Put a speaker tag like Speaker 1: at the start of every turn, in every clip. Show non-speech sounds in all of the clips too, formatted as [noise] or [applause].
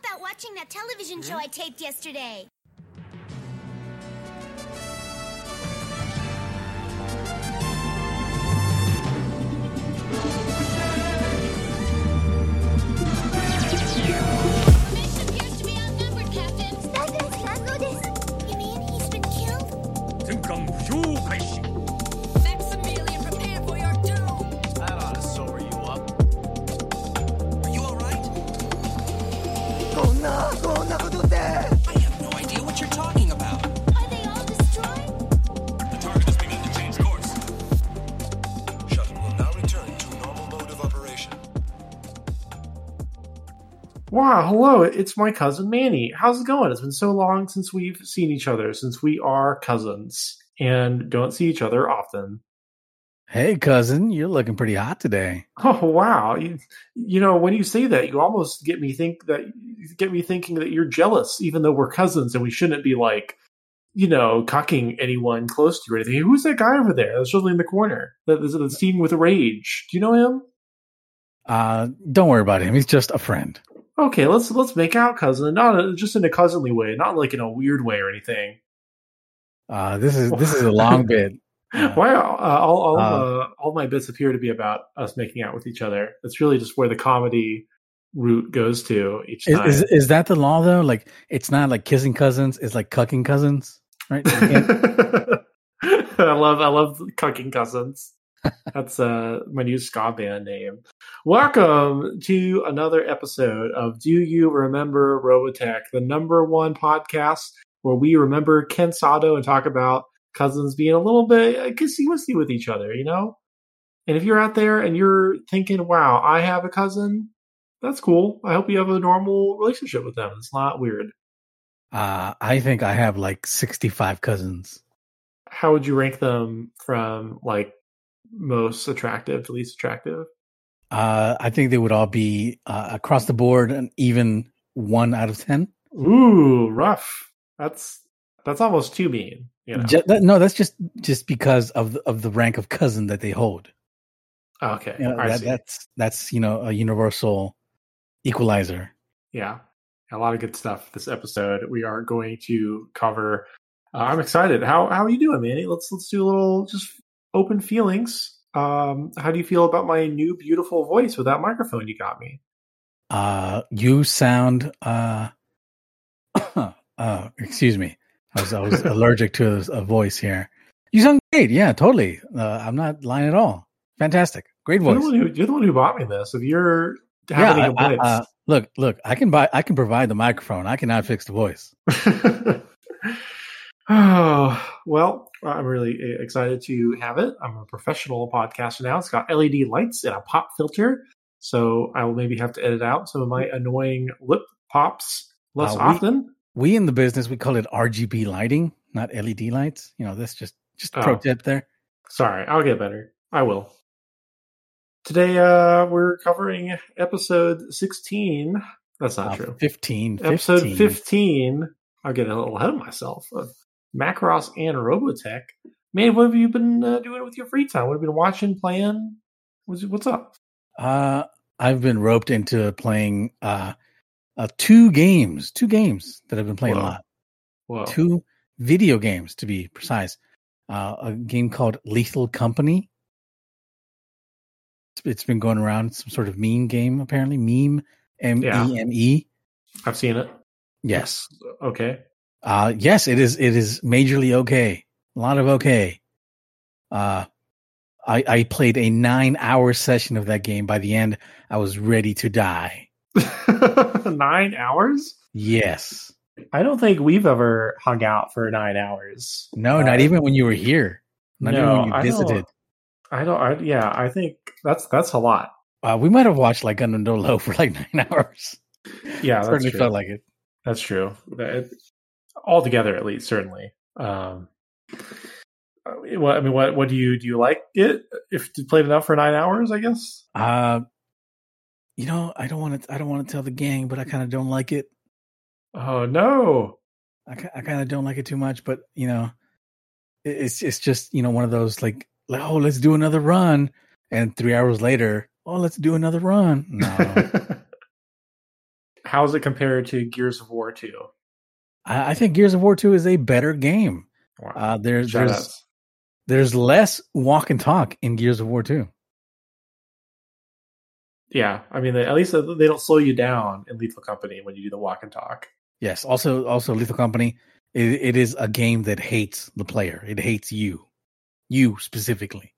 Speaker 1: about watching that television show hmm? I taped yesterday?
Speaker 2: Wow, hello, it's my cousin Manny. How's it going? It's been so long since we've seen each other, since we are cousins and don't see each other often.
Speaker 3: Hey, cousin, you're looking pretty hot today.
Speaker 2: Oh wow. You, you know, when you say that, you almost get me think that get me thinking that you're jealous, even though we're cousins and we shouldn't be like, you know, cocking anyone close to you or anything. Who's that guy over there that's usually in the corner? That is that's teeming with rage. Do you know him?
Speaker 3: Uh, don't worry about him. He's just a friend.
Speaker 2: Okay, let's let's make out, cousin. Not just in a cousinly way, not like in a weird way or anything.
Speaker 3: Uh, this is this is a [laughs] long bit. Uh,
Speaker 2: Wow, uh, all all,
Speaker 3: Uh,
Speaker 2: uh, all my bits appear to be about us making out with each other. It's really just where the comedy route goes to each
Speaker 3: Is,
Speaker 2: time.
Speaker 3: is is that the law though? Like, it's not like kissing cousins; it's like cucking cousins, right? [laughs]
Speaker 2: I love I love cucking cousins. That's uh my new ska band name. Welcome to another episode of Do You Remember Robotech, the number one podcast where we remember Ken Sato and talk about cousins being a little bit uh, kissy wissy with each other, you know? And if you're out there and you're thinking, wow, I have a cousin, that's cool. I hope you have a normal relationship with them. It's not weird.
Speaker 3: uh, I think I have like sixty-five cousins.
Speaker 2: how would you rank them from like most attractive to least attractive?
Speaker 3: Uh, I think they would all be uh, across the board an even one out of ten.
Speaker 2: Ooh, rough. That's that's almost too mean. You know?
Speaker 3: Ju- that- no, that's just just because of the, of the rank of cousin that they hold.
Speaker 2: okay,
Speaker 3: You know, that, that's that's you know a universal equalizer.
Speaker 2: yeah, a lot of good stuff this episode. We are going to cover. Uh, I'm excited. How how are you doing, Manny? Let's let's do a little just open feelings. Um, how do you feel about my new beautiful voice with that microphone you got me?
Speaker 3: Uh, you sound uh, [coughs] uh, excuse me. I was I was [laughs] allergic to a, a voice here. You sound great. Yeah, totally. Uh, I'm not lying at all. Fantastic. Great
Speaker 2: You're
Speaker 3: voice.
Speaker 2: the, one who, you're the one who bought me this. If you're
Speaker 3: Yeah,
Speaker 2: having
Speaker 3: I-
Speaker 2: a
Speaker 3: I-
Speaker 2: blitz,
Speaker 3: uh, look, look. I can buy. I can provide the microphone. I cannot fix the voice. [laughs]
Speaker 2: oh, well, I'm really excited to have it. I'm a professional podcaster now. It's got LED lights and a pop filter. So I will maybe have to edit out some of my annoying lip pops less
Speaker 3: Uh, we-
Speaker 2: often.
Speaker 3: We in the business we call it RGB lighting, not LED lights. You know, that's just just a pro
Speaker 2: Oh.
Speaker 3: tip there.
Speaker 2: Sorry, I'll get better. I will. Today, uh, we're covering episode 16. That's not
Speaker 3: Uh,
Speaker 2: true.
Speaker 3: 15, 15.
Speaker 2: episode 15 i'll get a little ahead of myself macross and robotech man what have you been uh, doing with your free time what have you been watching playing what's, what's up
Speaker 3: Uh, I've been roped into playing uh, uh two games, two games that I've been playing
Speaker 2: Whoa.
Speaker 3: a lot.
Speaker 2: Whoa.
Speaker 3: Two video games to be precise. Uh, a game called Lethal Company. It's- It's been going around some sort of meme game apparently. Meme M E M E.
Speaker 2: i've seen it
Speaker 3: Yes.
Speaker 2: okay
Speaker 3: Uh yes, it is it is majorly okay. A lot of okay. Uh I I played a 9-hour session of that game. By the end, I was ready to die. [laughs]
Speaker 2: nine hours
Speaker 3: Yes.
Speaker 2: i don't think we've ever hung out for nine hours
Speaker 3: No,
Speaker 2: Uh,
Speaker 3: not even when you were here. Not even
Speaker 2: no,
Speaker 3: when you
Speaker 2: I
Speaker 3: visited.
Speaker 2: don't- i don't I, yeah i think that's that's a lot
Speaker 3: Uh, we might have watched like Under No Low [laughs] for like nine hours.
Speaker 2: yeah that's
Speaker 3: Certainly
Speaker 2: true.
Speaker 3: felt like it.
Speaker 2: That's true. That- altogether, at least, certainly. Um, uh, what I mean, what what do you do? You like it? If you played enough for nine hours, I guess.
Speaker 3: Uh, you know, I don't want to. I don't want to tell the gang, but I kind of don't like it.
Speaker 2: Oh no!
Speaker 3: I, I kind of don't like it too much. But you know, it, it's it's just you know one of those like, like oh let's do another run, and three hours later, oh let's do another run. No, [laughs]
Speaker 2: how's it compared to Gears of War 2?
Speaker 3: I, I think Gears of War Two is a better game.
Speaker 2: Wow.
Speaker 3: Uh, there's
Speaker 2: Shout
Speaker 3: there's
Speaker 2: outs.
Speaker 3: there's less walk and talk in Gears of War Two.
Speaker 2: Yeah, I mean, at least they don't slow you down in Lethal Company when you do the walk and talk.
Speaker 3: Yes. Also, also Lethal Company. It, it is a game that hates the player. It hates you, you specifically.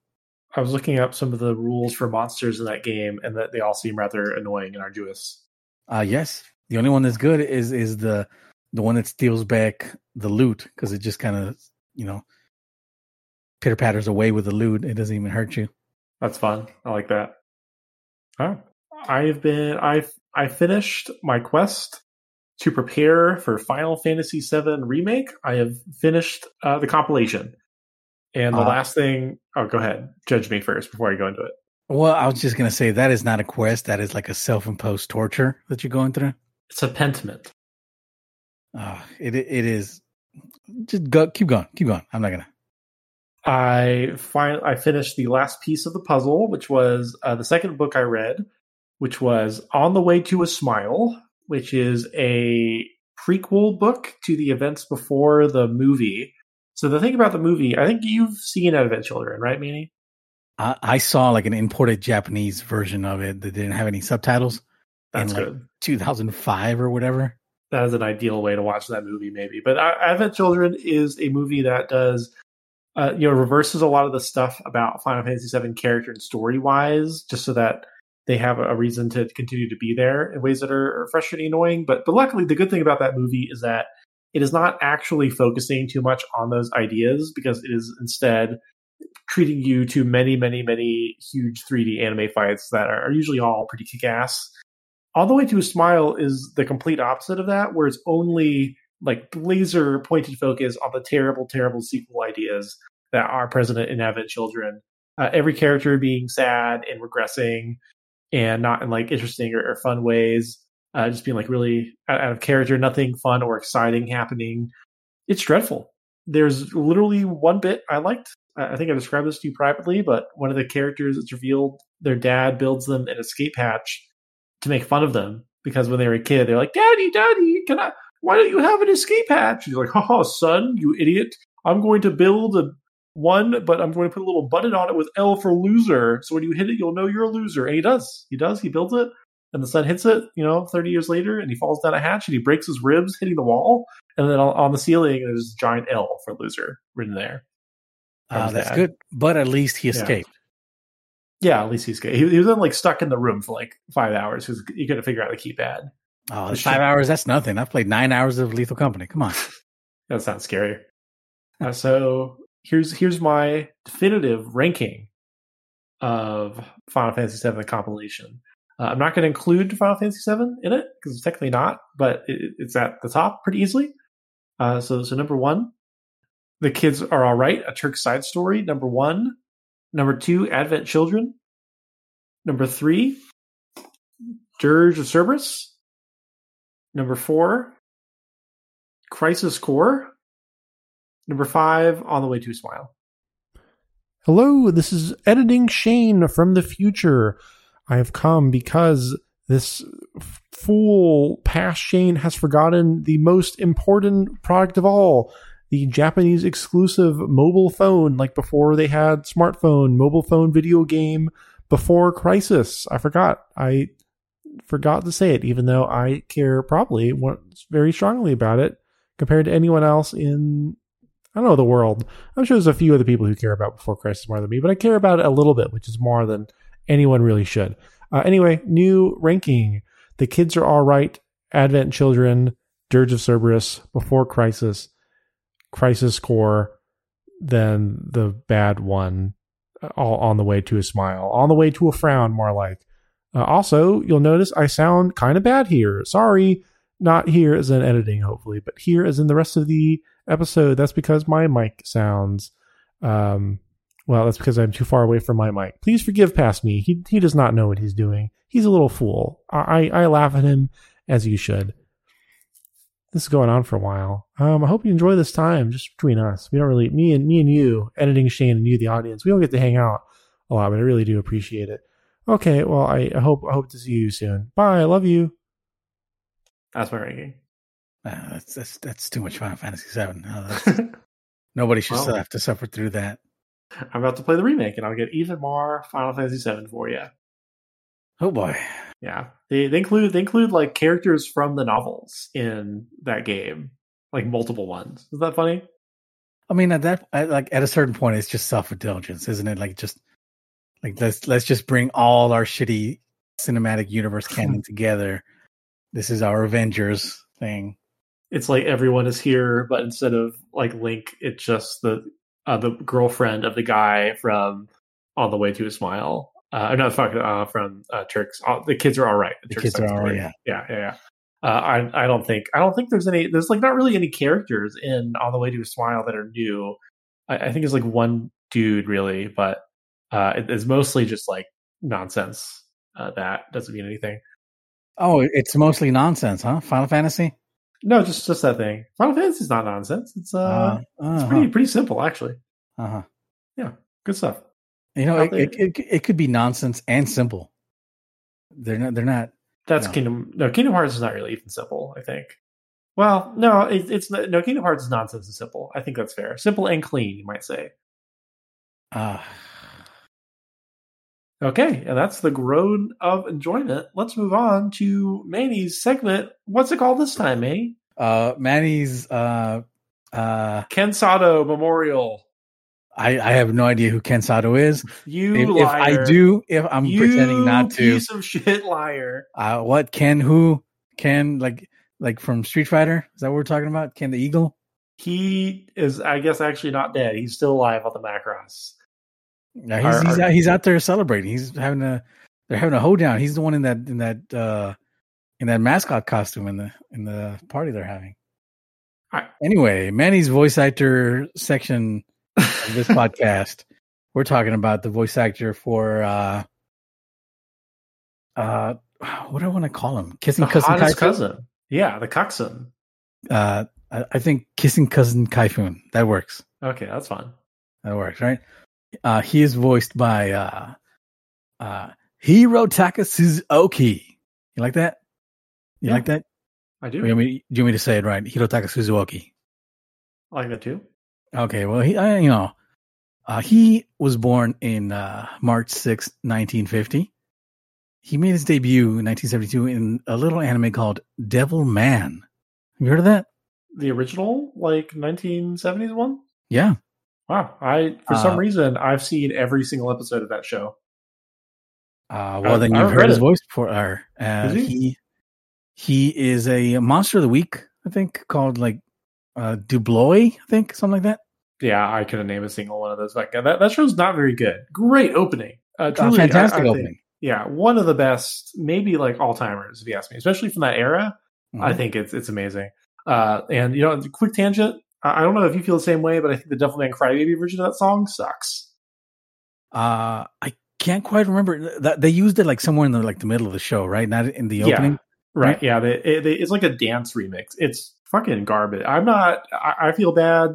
Speaker 2: I was looking up some of the rules for monsters in that game, and that they all seem rather annoying and arduous.
Speaker 3: Uh yes. The only one that's good is is the the one that steals back the loot because it just kind of you know pitter patters away with the loot. It doesn't even hurt you.
Speaker 2: That's fun. I like that. Oh, I've been I've I finished my quest to prepare for Final Fantasy VII remake. I have finished uh, the compilation, and the
Speaker 3: Uh,
Speaker 2: last thing. Oh, go ahead. Judge me first before I go into it.
Speaker 3: Well, I was just gonna say that is not a quest. That is like a self-imposed torture that you're going through.
Speaker 2: It's a pentiment.
Speaker 3: Uh, it it is. Just go, keep going, keep going. I'm not gonna.
Speaker 2: I fin- I finished the last piece of the puzzle, which was uh, the second book I read, which was On the Way to a Smile, which is a prequel book to the events before the movie. So the thing about the movie, I think you've seen Advent Children, right, Meanie?
Speaker 3: I, I saw like an imported Japanese version of it that didn't have any subtitles
Speaker 2: That's
Speaker 3: in like
Speaker 2: good.
Speaker 3: 2005 or whatever.
Speaker 2: That is an ideal way to watch that movie, maybe. But Advent Children is a movie that does, uh, you know, reverses a lot of the stuff about Final Fantasy VII character and story wise, just so that they have a reason to continue to be there in ways that are, frustrating, and annoying. But but luckily, the good thing about that movie is that it is not actually focusing too much on those ideas because it is instead treating you to many, many, many huge 3D anime fights that are, are usually all pretty kick ass. All the way to a smile is the complete opposite of that, where it's only like laser pointed focus on the terrible, terrible sequel ideas that are present in Advent Children. Uh, every character being sad and regressing, and not in like interesting or, or fun ways. Uh, just being like really out, out of character, nothing fun or exciting happening. It's dreadful. There's literally one bit I liked. I think I described this to you privately, but one of the characters it's revealed their dad builds them an escape hatch to make fun of them because when they were a kid, they're like, "Daddy, Daddy, can I? Why don't you have an escape hatch?" He's like, "Oh, son, you idiot! I'm going to build a one, but I'm going to put a little button on it with L for loser. So when you hit it, you'll know you're a loser." And he does. He does. He builds it, and the son hits it. You know, 30 years later, and he falls down a hatch and he breaks his ribs hitting the wall, and then on, on the ceiling there's a giant L for loser written there. That
Speaker 3: Uh, that's
Speaker 2: bad.
Speaker 3: good, but at least he escaped.
Speaker 2: Yeah, at least he's good. He, he was like stuck in the room for like five hours because he couldn't figure out the keypad.
Speaker 3: Oh,
Speaker 2: That's
Speaker 3: five hours. That's nothing. I've played nine hours of Lethal Company. Come on. [laughs]
Speaker 2: That sounds scary. Uh, so here's here's my definitive ranking of Final Fantasy VII compilation. Uh, I'm not going to include Final Fantasy VII in it because it's technically not, but it, it's at the top pretty easily. Uh, so so number one, the kids are all right. A Turk side story. Number one. Number two, Advent Children. Number three, Dirge of Cerberus. Number four, Crisis Core. Number five, On the Way to Smile.
Speaker 4: Hello, this is editing Shane from the future. I have come because this fool past Shane has forgotten the most important product of all the Japanese exclusive mobile phone, like before they had smartphone, mobile phone video game before Crisis. I forgot. I forgot to say it, even though I care probably very strongly about it compared to anyone else in I don't know the world. I'm sure there's a few other people who care about Before Crisis more than me, but I care about it a little bit, which is more than anyone really should. Uh, anyway, new ranking. The kids are all right. Advent Children, Dirge of Cerberus, Before Crisis, Crisis Core, then the bad one, uh, all on the way to a smile, on the way to a frown, more like. Uh, also, you'll notice I sound kind of bad here. Sorry, not here as in editing, hopefully, but here as in the rest of the episode. That's because my mic sounds, um, well, that's because I'm too far away from my mic. Please forgive past me. He he does not know what he's doing. He's a little fool. I I laugh at him as you should. This is going on for a while. Um, I hope you enjoy this time just between us. We don't really me and me and you, editing Shane and you, the audience. We don't get to hang out a lot, but I really do appreciate it. Okay, well, I, I hope I hope to see you soon. Bye. I love you.
Speaker 2: That's my ranking.
Speaker 3: Uh, that's that's that's too much Final Fantasy Seven. No, that's- [laughs] nobody should
Speaker 2: Well.
Speaker 3: have to suffer through that.
Speaker 2: I'm about to play the remake, and I'll get even more Final Fantasy Seven for you.
Speaker 3: Oh boy.
Speaker 2: Yeah, they, they include they include like characters from the novels in that game, like multiple ones. Is that funny?
Speaker 3: I mean, at that, at, like at a certain point, it's just self indulgence, isn't it? Like just like let's let's just bring all our shitty cinematic universe [laughs] canon together. This is our Avengers thing.
Speaker 2: It's like everyone is here, but instead of like Link, it's just the uh, the girlfriend of the guy from On the Way to a Smile. Uh, no, fuck, uh, from uh, Turks. Uh, the kids are all right.
Speaker 3: The
Speaker 2: Turks
Speaker 3: kids are all right,
Speaker 2: Party. yeah, yeah, yeah. Uh, I I don't think I don't think there's any there's like not really any characters in All the Way to a Smile that are new. I, I think it's like one dude really, but uh, it, it's mostly just like nonsense. Uh, that doesn't mean anything.
Speaker 3: Oh, it's mostly nonsense, huh? Final Fantasy.
Speaker 2: No, just just that thing. Final Fantasy's not nonsense. It's uh,
Speaker 3: Uh,
Speaker 2: it's
Speaker 3: uh-huh,
Speaker 2: pretty pretty simple actually.
Speaker 3: uh-huh.
Speaker 2: Yeah, good stuff.
Speaker 3: You know, it, it, it it could be nonsense and simple. They're not. They're not.
Speaker 2: That's
Speaker 3: No.
Speaker 2: Kingdom. No, Kingdom Hearts is not really even simple. I think. Well, no, it, it's no Kingdom Hearts is nonsense and simple. I think that's fair. Simple and clean, you might say.
Speaker 3: Uh,
Speaker 2: Okay, and that's the groan of enjoyment. Let's move on to Manny's segment. What's it called this time, Manny?
Speaker 3: uh, Manny's. Uh, uh,
Speaker 2: Ken Sato Memorial.
Speaker 3: I I have no idea who Ken Sato is.
Speaker 2: You
Speaker 3: If, if. I do, if I'm
Speaker 2: you
Speaker 3: pretending not to,
Speaker 2: piece of shit liar.
Speaker 3: uh, what Ken who Ken like like from Street Fighter? Is that what we're talking about? Ken the Eagle?
Speaker 2: He is, I guess, actually not dead. He's still alive on the Macross.
Speaker 3: Yeah, he's
Speaker 2: Are-
Speaker 3: he's,
Speaker 2: are-
Speaker 3: out, he's out there celebrating. He's having a they're having a hoedown. He's the one in that in that uh in that mascot costume in the in the party they're having.
Speaker 2: I-
Speaker 3: Anyway, Manny's voice actor section of this podcast. We're talking about the voice actor for uh uh what do I want to call him? Kissing
Speaker 2: The
Speaker 3: cousin
Speaker 2: cousin. Yeah, the coxswain.
Speaker 3: Uh I, I think kissing cousin Kaifun. That works.
Speaker 2: Okay, that's fine.
Speaker 3: That works, right? Uh, he is voiced by uh, uh, Hirotaka Suzuki. You like that? You
Speaker 2: Yeah.
Speaker 3: like that?
Speaker 2: I do.
Speaker 3: you want, me, do you want me to say it right? Hirotaka Suzuki.
Speaker 2: I like that too.
Speaker 3: Okay, well, he, I, you know, uh, he was born in uh, March sixth, 1950. He made his debut in 1972 in a little anime called Devil Man. Have you heard of that?
Speaker 2: The original, like 1970s one?
Speaker 3: Yeah.
Speaker 2: Wow. I for
Speaker 3: Uh,
Speaker 2: some reason I've seen every single episode of that show.
Speaker 3: Uh, well,
Speaker 2: I-
Speaker 3: then you've heard his
Speaker 2: it.
Speaker 3: voice before. Uh, uh,
Speaker 2: he?
Speaker 3: he he is a monster of the week, I think, called like uh, Dubloy, I think, something like that.
Speaker 2: Yeah, I couldn't name a single one of those. Like that, that show's not very good. Great opening. Uh, truly,
Speaker 3: fantastic
Speaker 2: I- I think-
Speaker 3: opening.
Speaker 2: yeah, one of the best, maybe like all timers, if you ask me, especially from that era. I
Speaker 3: Mhm.
Speaker 2: think it's it's amazing. Uh, and you know, quick tangent. I I don't know if you feel the same way, but I think the Devilman Crybaby version of that song sucks.
Speaker 3: Uh, I can't quite remember that they used it like somewhere in the like the middle of the show, right? Not in the opening.
Speaker 2: Right?
Speaker 3: Right.
Speaker 2: Yeah, they, it, they, it's like a dance remix. It's fucking garbage. I'm not. I, I feel bad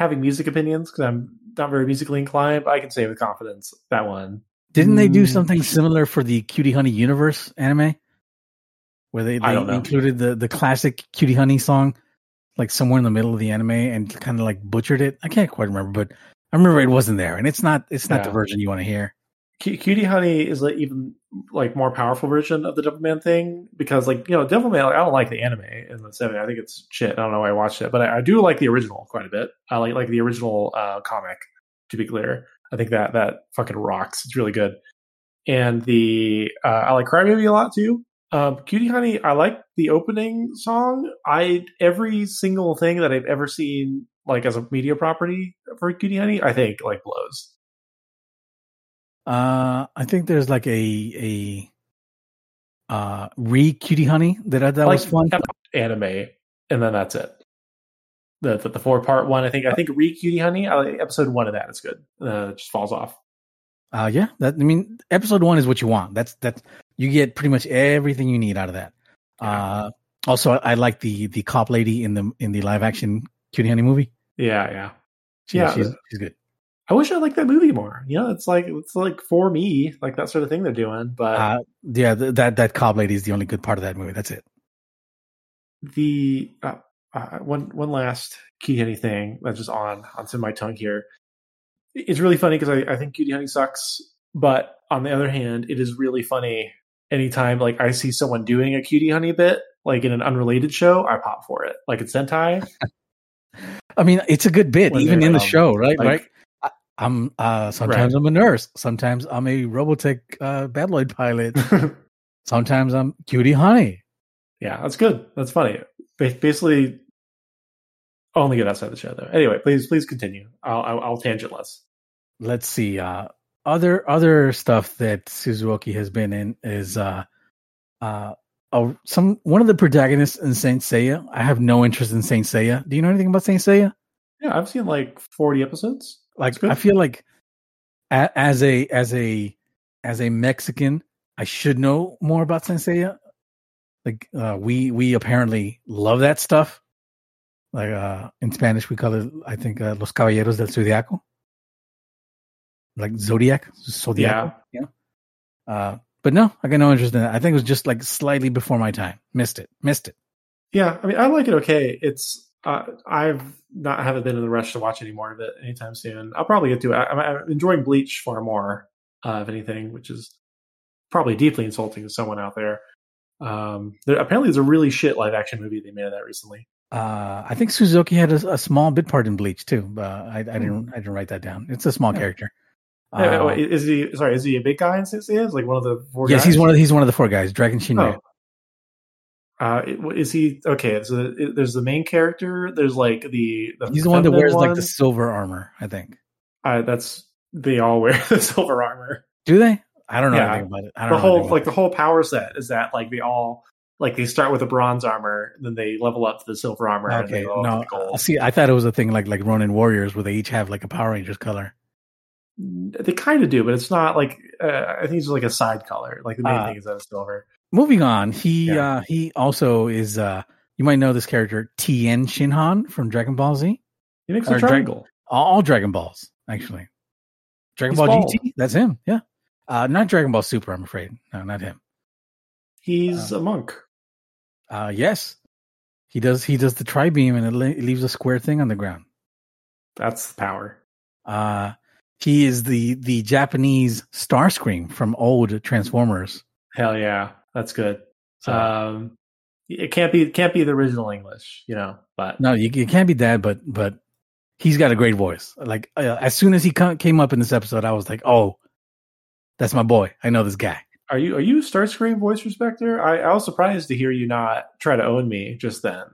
Speaker 2: having music opinions because I'm not very musically inclined. But I can say with confidence that one.
Speaker 3: Didn't they do
Speaker 2: Mm.
Speaker 3: something similar for the Cutie Honey Universe anime, where they, they included the the classic Cutie Honey song, like somewhere in the middle of the anime, and kind of like butchered it? I can't quite remember, but I remember it wasn't there, and it's not it's not the version you want to hear.
Speaker 2: Cu- Cutie Honey is like even like more powerful version of the Devilman thing because like you know Devilman like, I don't like the anime in the '70s. I think it's shit. I don't know why I watched it, but I, I do like the original quite a bit. I like like the original uh, comic. To be clear, I think that that fucking rocks. It's really good. And the uh, I like Crybaby a lot too. Um, Cutie Honey, I like the opening song. I every single thing that I've ever seen like as a media property for Cutie Honey, I think like blows.
Speaker 3: Uh, I think there's like a a uh re Cutie Honey that I, that
Speaker 2: like
Speaker 3: was fun.
Speaker 2: anime, and then that's it. The the, the four part one, I think. I think Re Cutie Honey, I like episode one of that is good. Uh, it just falls off.
Speaker 3: Uh, yeah, that I mean, episode one is what you want. That's that's you get pretty much everything you need out of that. Uh, also, I, I like the the cop lady in the in the live action Cutie Honey movie.
Speaker 2: Yeah, yeah.
Speaker 3: She,
Speaker 2: Yeah.
Speaker 3: she's she's good.
Speaker 2: I wish I liked that movie more. You know, it's like it's like for me, like that sort of thing they're doing. But
Speaker 3: Uh, yeah, th- that that cop lady is the only good part of that movie. That's it.
Speaker 2: the uh, uh, one one last Cutie Honey thing that's just on onto my tongue here. It's really funny because I, I think Cutie Honey sucks, but on the other hand, it is really funny anytime like I see someone doing a Cutie Honey bit like in an unrelated show, I pop for it. Like it's Sentai. [laughs]
Speaker 3: I mean, it's a good bit,
Speaker 2: When
Speaker 3: even in the
Speaker 2: um,
Speaker 3: show, right?
Speaker 2: like-
Speaker 3: right. I'm uh, sometimes
Speaker 2: Right.
Speaker 3: I'm a nurse. Sometimes I'm a Robotech uh, Battloid pilot. [laughs] Sometimes I'm Cutie Honey.
Speaker 2: yeah, that's good. That's funny. Basically, only get outside the show though. Anyway, please please continue. I'll I'll, I'll tangent less.
Speaker 3: let's see uh other other stuff that Suzuki has been in is uh uh oh, some one of the protagonists in Saint Seiya. I have no interest in Saint Seiya. Do you know anything about Saint Seiya?
Speaker 2: Yeah, I've seen like forty episodes.
Speaker 3: Like I feel like a, as a as a as a Mexican, I should know more about Saint Seiya. Like uh we we apparently love that stuff. Like uh in Spanish we call it I think uh, Los Caballeros del Zodiaco. Like Zodiac, Zodiaco. Yeah. Uh, but no, I got no interest in that. I think it was just like slightly before my time. Missed it. Missed it.
Speaker 2: Yeah, I mean, I like it. Okay, it's uh, I've not haven't been in the rush to watch any more of it anytime soon. I'll probably get to it. I, I'm enjoying Bleach far more, uh, if anything, which is probably deeply insulting to someone out there. Um, there apparently there's a really shit live action movie they made of that recently.
Speaker 3: Uh, I think Suzuki had a, a small bit part in Bleach too, but I, I didn't. I didn't write that down. It's a small
Speaker 2: Hmm. Yeah.
Speaker 3: character. Uh,
Speaker 2: oh, is he? Sorry, is he a big guy in Sensei? Is like one of the four?
Speaker 3: yes,
Speaker 2: guys?
Speaker 3: he's one of he's one of the four guys. Dragon Shiryu.
Speaker 2: Oh. Uh, is he okay? So there's the main character. There's like the, the
Speaker 3: he's the one that wears like the silver armor. I think.
Speaker 2: Uh, that's they all wear [laughs] the silver armor.
Speaker 3: Do they? I don't know
Speaker 2: Yeah.
Speaker 3: anything about it. I don't
Speaker 2: the whole like the whole power set is that like they all like they start with the bronze armor, then they level up to the silver armor.
Speaker 3: Okay, no.
Speaker 2: gold.
Speaker 3: See, I thought it was a thing like like Ronin Warriors where they each have like a Power Rangers color.
Speaker 2: They kind of do, but it's not like uh, I think it's like a side color. Like the main
Speaker 3: Uh,
Speaker 2: thing is that it's silver.
Speaker 3: Moving on, he
Speaker 2: Yeah.
Speaker 3: uh he also is uh you might know this character Tien Shinhan from Dragon Ball Z.
Speaker 2: He makes
Speaker 3: or
Speaker 2: a triangle.
Speaker 3: All, all Dragon Balls, actually. Dragon
Speaker 2: He's
Speaker 3: Ball
Speaker 2: bald.
Speaker 3: GT, that's him. Yeah. Uh not Dragon Ball Super, I'm afraid. No, not him.
Speaker 2: He's
Speaker 3: Uh,
Speaker 2: a monk.
Speaker 3: Uh yes. He does he does the tri beam and it, le- it leaves a square thing on the ground.
Speaker 2: That's the power.
Speaker 3: Uh he is the the Japanese Starscream from old Transformers.
Speaker 2: Hell yeah, that's good.
Speaker 3: So
Speaker 2: Um, it can't be it can't be the original English, you know. But
Speaker 3: no, you, you can't be that, but but he's got a great voice. Like uh, as soon as he co- came up in this episode, I was like, oh, that's my boy. I know this guy.
Speaker 2: are you are you a Starscream voice respecter? I, I was surprised to hear you not try to own me just then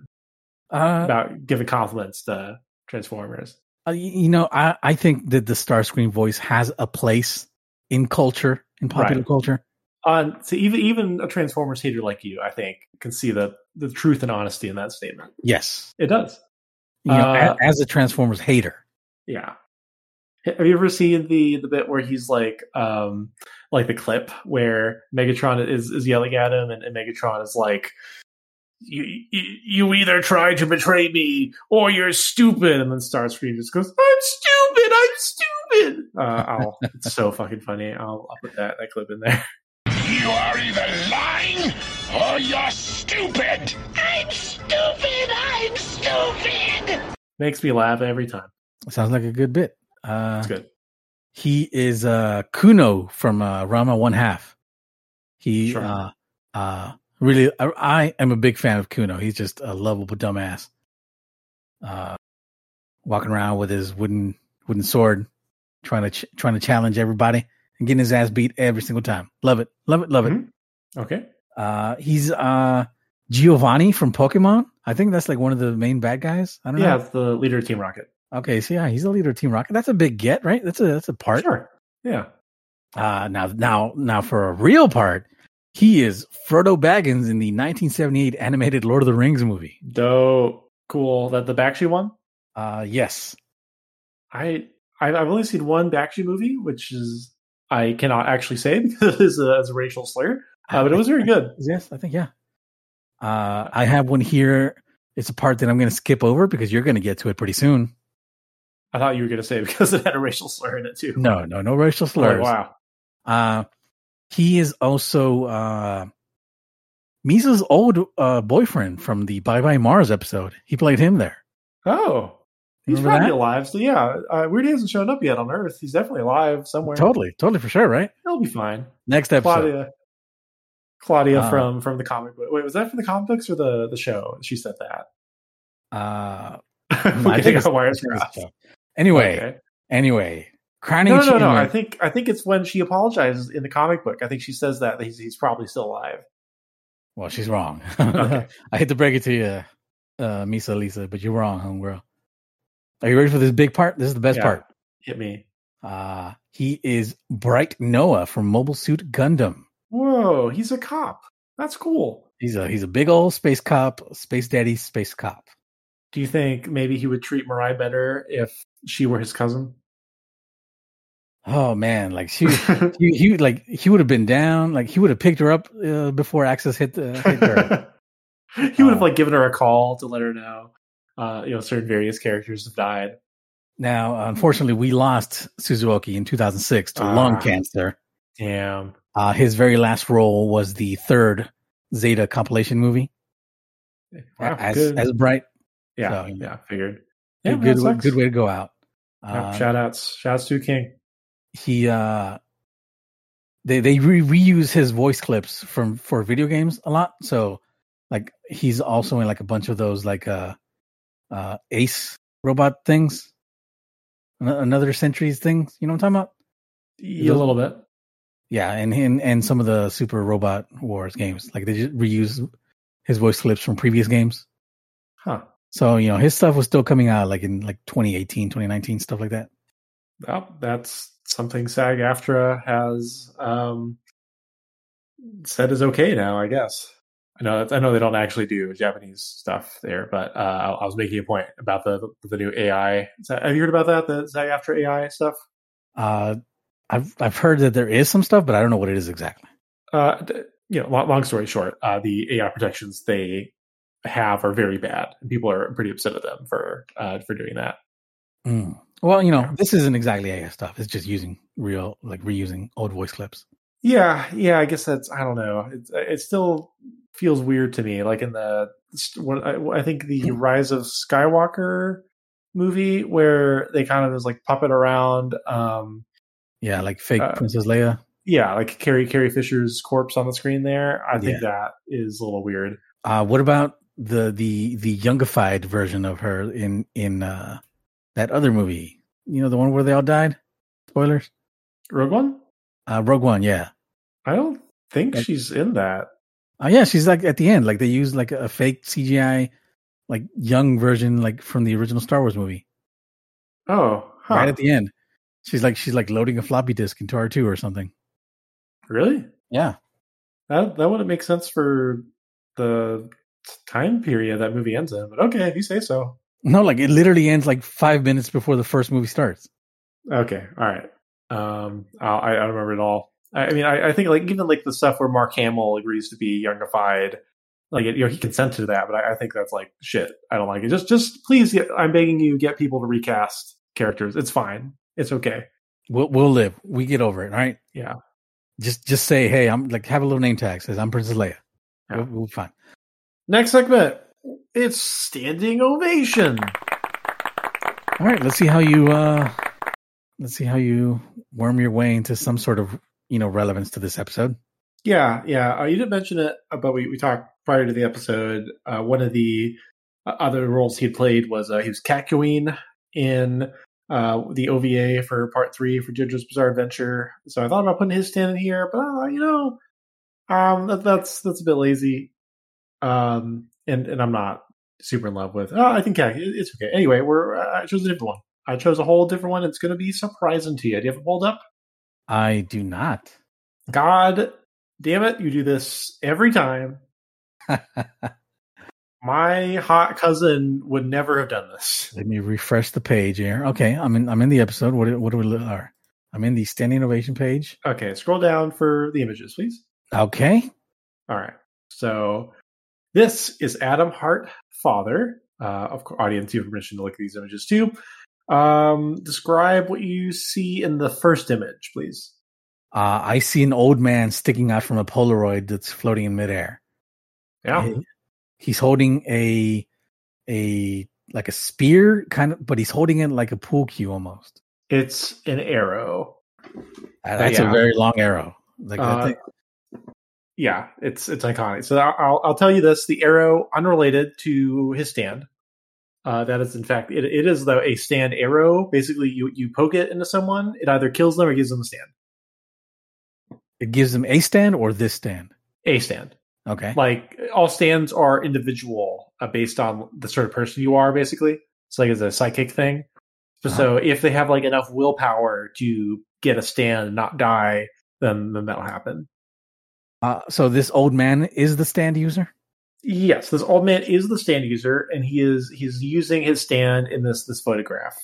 Speaker 3: Uh,
Speaker 2: about giving compliments to Transformers.
Speaker 3: uh, you know, I I think that the Starscream voice has a place in culture, in popular
Speaker 2: Right.
Speaker 3: culture.
Speaker 2: On so even even a Transformers hater like you, I think, can see the the truth and honesty in that statement.
Speaker 3: Yes,
Speaker 2: It does.
Speaker 3: you know,
Speaker 2: Uh,
Speaker 3: as a Transformers hater.
Speaker 2: Yeah. Have you ever seen the the bit where he's like um like the clip where Megatron is is yelling at him and, and Megatron is like you, you you either try to betray me or you're stupid and then Starscream just goes I'm stupid I'm stupid uh, I'll [laughs] it's so fucking funny I'll, I'll put that that clip in there
Speaker 5: You are either lying or you're stupid.
Speaker 1: I'm stupid! I'm stupid!
Speaker 2: makes me laugh every time
Speaker 3: Sounds like a good bit. Uh,
Speaker 2: it's good
Speaker 3: he is uh Kuno from uh, Ranma One Half. He
Speaker 2: Sure.
Speaker 3: uh uh really I, I am a big fan of Kuno. He's just a lovable dumbass. Uh walking around with his wooden wooden sword trying to ch- trying to challenge everybody and getting his ass beat every single time. Love it. Love it. Love
Speaker 2: Mhm.
Speaker 3: it.
Speaker 2: okay
Speaker 3: Uh he's uh Giovanni from Pokemon. I think that's like one of the main bad guys. I don't know.
Speaker 2: yeah
Speaker 3: know.
Speaker 2: it's the leader of Team Rocket
Speaker 3: Okay, so yeah, he's the leader of Team Rocket. That's a big get, right? That's a that's a part.
Speaker 2: sure yeah
Speaker 3: Uh, now, now, now, for a real part, he is Frodo Baggins in the 1978 animated Lord of the Rings movie.
Speaker 2: dope cool that the Bakshi one
Speaker 3: Uh, yes,
Speaker 2: I I've I've only seen one Bakshi movie, which is I cannot actually say [laughs] because it is a, a racial slur, uh, but it was very good. [laughs]
Speaker 3: yes, I think yeah. Uh, I have one here. It's a part that I'm going to skip over because you're going to get to it pretty soon.
Speaker 2: I thought you were going to say [laughs] because it had a racial slur in it too.
Speaker 3: No, no, no racial
Speaker 2: Oh,
Speaker 3: slurs.
Speaker 2: wow.
Speaker 3: Uh, he is also uh, Misa's old uh, boyfriend from the Bye Bye Mars episode. He played him there.
Speaker 2: Oh, he's
Speaker 3: Remember
Speaker 2: probably
Speaker 3: that?
Speaker 2: alive. So yeah, uh, Weird hasn't shown up yet on Earth. He's definitely alive somewhere.
Speaker 3: Totally, totally for sure, right?
Speaker 2: He'll be fine.
Speaker 3: Next episode.
Speaker 2: Claudia, Claudia
Speaker 3: Uh,
Speaker 2: from from the comic book. Wait, was that from the comic books or the the show? She said that.
Speaker 3: Uh, [laughs] I think it's,
Speaker 2: wires
Speaker 3: I think it's
Speaker 2: crossed.
Speaker 3: Anyway,
Speaker 2: Okay.
Speaker 3: anyway, crowning
Speaker 2: No, no, no, no. I think I think it's when she apologizes in the comic book. I think she says that he's he's probably still alive.
Speaker 3: Well, she's wrong. [laughs]
Speaker 2: Okay.
Speaker 3: I hate to break it to you, uh, Misa Lisa, but you're wrong, homegirl. Are you ready for this big part? This is the best
Speaker 2: Yeah.
Speaker 3: part.
Speaker 2: Hit me.
Speaker 3: Uh, he is Bright Noah from Mobile Suit Gundam.
Speaker 2: Whoa, he's a cop. That's cool.
Speaker 3: He's a he's a big old space cop, space daddy, space cop.
Speaker 2: Do you think maybe he would treat Mirai better if she were his cousin?
Speaker 3: Oh man, like she, [laughs] he, he like he would have been down. Like he would have picked her up uh, before Access hit the hit her. [laughs]
Speaker 2: he would have
Speaker 3: Uh,
Speaker 2: like given her a call to let her know. Uh, you know, certain various characters have died.
Speaker 3: now, unfortunately, we lost Suzuki in 2006 to
Speaker 2: Ah.
Speaker 3: lung cancer.
Speaker 2: Damn.
Speaker 3: Uh, his very last role was the third Zeta compilation movie
Speaker 2: Wow,
Speaker 3: as
Speaker 2: good.
Speaker 3: as Bright.
Speaker 2: yeah,
Speaker 3: so-
Speaker 2: yeah, figured. Yeah,
Speaker 3: good, good, good way to go out.
Speaker 2: Yeah,
Speaker 3: Uh,
Speaker 2: shout outs, shout outs to King.
Speaker 3: he uh they they re- reuse his voice clips from for video games a lot so like he's also in like a bunch of those like uh uh ace robot things another centuries things you know what i'm talking about
Speaker 2: Yeah, a little bit.
Speaker 3: yeah and and, and some of the super robot wars games like they just reuse his voice clips from previous games
Speaker 2: Huh.
Speaker 3: so you know his stuff was still coming out like in like 2018 2019 stuff like that
Speaker 2: Well, that's something SAG AFTRA has um, said is okay now. I guess. I know. I know they don't actually do Japanese stuff there, but uh, I, was making a point about the the new AI. That- have you heard about that? The SAG AFTRA AI stuff.
Speaker 3: uh i've i've heard that there is some stuff but i don't know what it is exactly
Speaker 2: Uh, you know, long, long story short, uh, the AI protections they have are very bad, and people are pretty upset at them for uh, for doing that.
Speaker 3: Mm. Well, you know, this isn't exactly AI stuff. It's just using real, like reusing old voice clips.
Speaker 2: Yeah, yeah. I guess that's. I don't know. It it still feels weird to me. Like in the what I, I think the Rise of Skywalker movie, where they kind of was like puppet around. Um,
Speaker 3: Yeah, like fake
Speaker 2: Uh,
Speaker 3: Princess Leia.
Speaker 2: yeah, like Carrie Carrie Fisher's corpse on the screen there. I think
Speaker 3: Yeah.
Speaker 2: that is a little weird.
Speaker 3: Uh, what about the the the youngified version of her in in uh, that other movie? You know, the one where they all died. Spoilers.
Speaker 2: Rogue One.
Speaker 3: Uh, Rogue One. Yeah.
Speaker 2: I don't think
Speaker 3: Like-
Speaker 2: she's in that.
Speaker 3: Uh, yeah, she's like at the end. Like they use like a fake CGI, like young version, like from the original Star Wars movie.
Speaker 2: Oh, huh.
Speaker 3: Right at the end, she's like she's like loading a floppy disk into R two or something.
Speaker 2: really?
Speaker 3: Yeah.
Speaker 2: That that wouldn't make sense for the time period that movie ends in. But okay, if you say so.
Speaker 3: No, like it literally ends like five minutes before the first movie starts.
Speaker 2: Okay, all right. Um, I I don't remember it all. I, I mean, I, I think like even like the stuff where Mark Hamill agrees to be youngified, like you know he consented to that, but I, I think that's like shit. I don't like it. Just just please, get, I'm begging you, get people to recast characters. It's fine. It's okay.
Speaker 3: We'll we'll live. We get over it, all right?
Speaker 2: Yeah.
Speaker 3: Just just say, hey, I'm like have a little name tag says I'm Princess Leia.
Speaker 2: Yeah.
Speaker 3: We'll, we'll be fine.
Speaker 2: Next segment. It's standing ovation.
Speaker 3: All right, let's see how you uh let's see how you worm your way into some sort of you know relevance to this episode.
Speaker 2: Yeah, yeah. Uh, you didn't mention it, uh, but we, we talked prior to the episode. Uh, one of the uh, other roles he played was uh, he was Kakyoin in uh, the OVA for Part Three for JoJo's Bizarre Adventure. So I thought about putting his stand in here, but uh, you know, um, that, that's that's a bit lazy. Um, and and I'm not super in love with. Oh, I think it- it's okay. Anyway, we're I chose a different one. I chose a whole different one. It's going to be surprising to you. Do you have it pulled up?
Speaker 3: I do not.
Speaker 2: God damn it, you do this every time. [laughs] My hot cousin would never have done this.
Speaker 3: Let me refresh the page here. Okay, I'm in I'm in the episode. What what do we are? I'm in the standing ovation page.
Speaker 2: Okay, scroll down for the images, please.
Speaker 3: Okay.
Speaker 2: All right. So this is Atom Heart, father. Uh, of course, audience, you have permission to look at these images too. Um, describe what you see in the first image, please.
Speaker 3: Uh, I see an old man sticking out from a Polaroid that's floating in midair.
Speaker 2: Yeah.
Speaker 3: He- he's holding a a like a spear kind of, but he's holding it like a pool cue almost.
Speaker 2: It's an arrow.
Speaker 3: Uh, That's
Speaker 2: yeah.
Speaker 3: a very long arrow. Like I
Speaker 2: Uh,
Speaker 3: think,
Speaker 2: yeah, it's it's iconic. So I'll, I'll I'll tell you this: the arrow, unrelated to his stand, uh, that is in fact it, it is though a stand arrow. Basically, you you poke it into someone, it either kills them or gives them a stand.
Speaker 3: it gives them a stand or this stand.
Speaker 2: A stand.
Speaker 3: Okay.
Speaker 2: Like all stands are individual uh, based on the sort of person you are. Basically, it's like it's a psychic thing. So, so if they have like enough willpower to get a stand and not die, then then that'll happen.
Speaker 3: Uh, so this old man is the stand user.
Speaker 2: Yes, this old man is the stand user, and he is he's using his stand in this this photograph.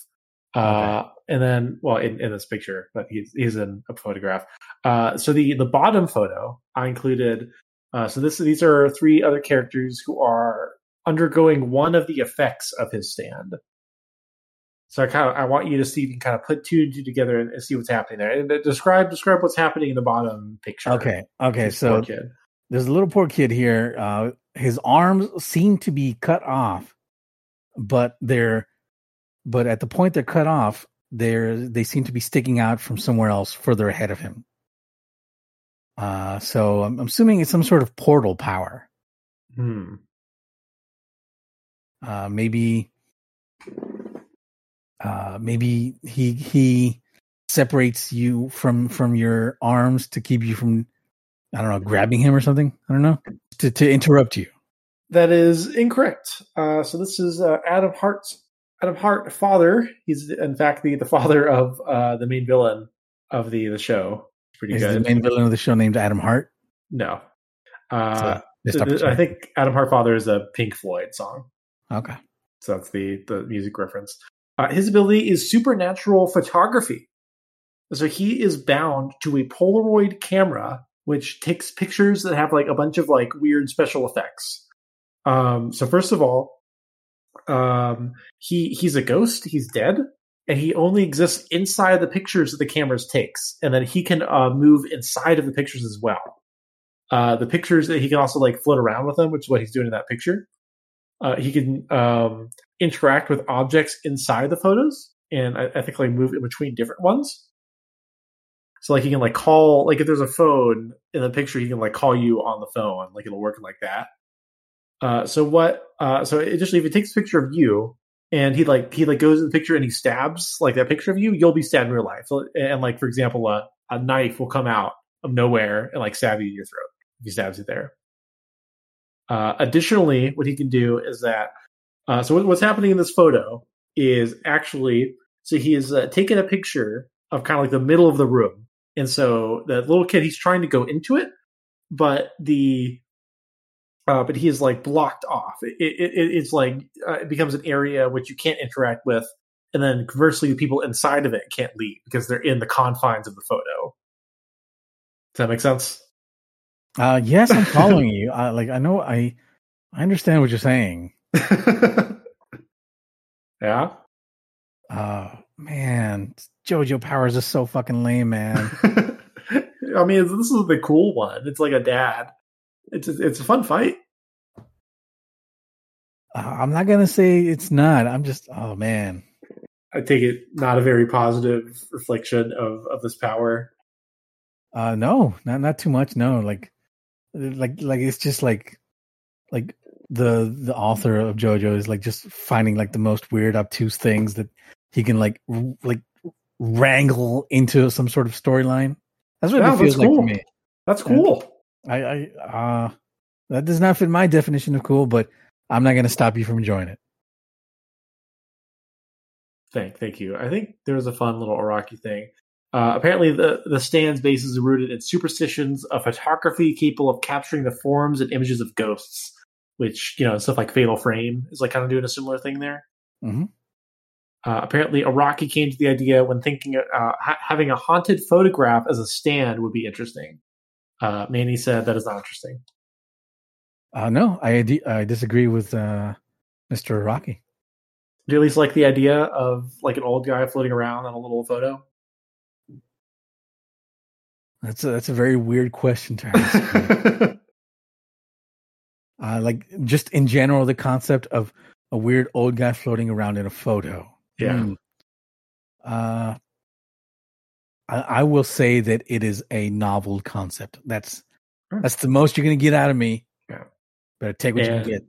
Speaker 2: Uh, and then, well, in, in this picture, but he's he's in a photograph. Uh, so the the bottom photo I included. Uh, so this these are three other characters who are undergoing one of the effects of his stand. So I kind of I want you to see if you can kind of put two and two together and, and see what's happening there. And uh, describe describe what's happening in the bottom picture.
Speaker 3: Okay. Okay. So
Speaker 2: kid.
Speaker 3: There's a little poor kid here. Uh, his arms seem to be cut off, but they're, but at the point they're cut off, they're they seem to be sticking out from somewhere else further ahead of him. Uh, so I'm, I'm assuming it's some sort of portal power.
Speaker 2: Hmm.
Speaker 3: Uh, maybe, uh, maybe he he separates you from from your arms to keep you from, I don't know, grabbing him or something. I don't know to to interrupt you.
Speaker 2: That is incorrect. Uh, so this is uh, Atom Heart's Atom Heart father. He's in fact the, the father of uh, the main villain of the the show. Pretty
Speaker 3: Is the main villain of the show named Atom Heart?
Speaker 2: no, uh, th- I think Atom Heart father is a Pink Floyd song.
Speaker 3: Okay.
Speaker 2: So that's the the music reference. Uh, his ability is supernatural photography. So he is bound to a Polaroid camera, which takes pictures that have like a bunch of like weird special effects. Um, so first of all, um, he he's a ghost. He's dead, and he only exists inside the pictures that the cameras takes, and then he can uh, move inside of the pictures as well. Uh, the pictures that he can also like float around with them, which is what he's doing in that picture. Uh, he can um, interact with objects inside the photos, and I, I think like move in between different ones. So like he can like call like if there's a phone in the picture, he can like call you on the phone, like it'll work like that. Uh, so what? Uh, so it just if he takes a picture of you and he like he like goes in the picture and he stabs like that picture of you, you'll be stabbed in real life. So, and like for example, a, a knife will come out of nowhere and like stab you in your throat if he stabs you there. Uh, additionally, what he can do is that uh, so what's happening in this photo is actually so he is uh, taking a picture of kind of like the middle of the room, and so the little kid he's trying to go into it, but the uh, but he is like blocked off. It, it, it, it's like uh, it becomes an area which you can't interact with, and then conversely, the people inside of it can't leave because they're in the confines of the photo. Does that make sense?
Speaker 3: Uh, yes, I'm following [laughs] you. Uh, like I know I, I understand what you're saying. [laughs]
Speaker 2: yeah.
Speaker 3: Uh, man, JoJo Powers is so fucking lame, man. [laughs]
Speaker 2: I mean, this is the cool one. It's like a dad. It's a, it's a fun fight.
Speaker 3: Uh, I'm not gonna say it's not. I'm just, oh man.
Speaker 2: I take it not a very positive reflection of of this power.
Speaker 3: Uh, no, not not too much. No, like, like, like it's just like, like the the author of JoJo is like just finding like the most weird, obtuse things that he can like r- like wrangle into some sort of storyline. That's what
Speaker 2: Yeah,
Speaker 3: it feels like
Speaker 2: cool.
Speaker 3: to me.
Speaker 2: That's cool.
Speaker 3: I, I, uh, that does not fit my definition of cool, but I'm not going to stop you from enjoying it.
Speaker 2: Thank thank you. I think there was a fun little Araki thing. Uh, apparently, the the stand's base is rooted in superstitions of photography capable of capturing the forms and images of ghosts, which you know stuff like Fatal Frame is like kind of doing a similar thing there.
Speaker 3: Mhm.
Speaker 2: Uh, apparently, Araki came to the idea when thinking uh, ha- having a haunted photograph as a stand would be interesting. Uh, Manny said that is not interesting.
Speaker 3: Uh, no, I, di- I disagree with uh, Mr. Rocky.
Speaker 2: Do you at least like the idea of like an old guy floating around on a little photo?
Speaker 3: That's a, that's a very weird question to ask. [laughs] Uh, like just in general, the concept of a weird old guy floating around in a photo.
Speaker 2: Yeah.
Speaker 3: Hmm. Uh, I, I will say that it is a novel concept. That's
Speaker 2: Hmm.
Speaker 3: that's the most you're going to get out of me.
Speaker 2: Yeah.
Speaker 3: Better take what you can get.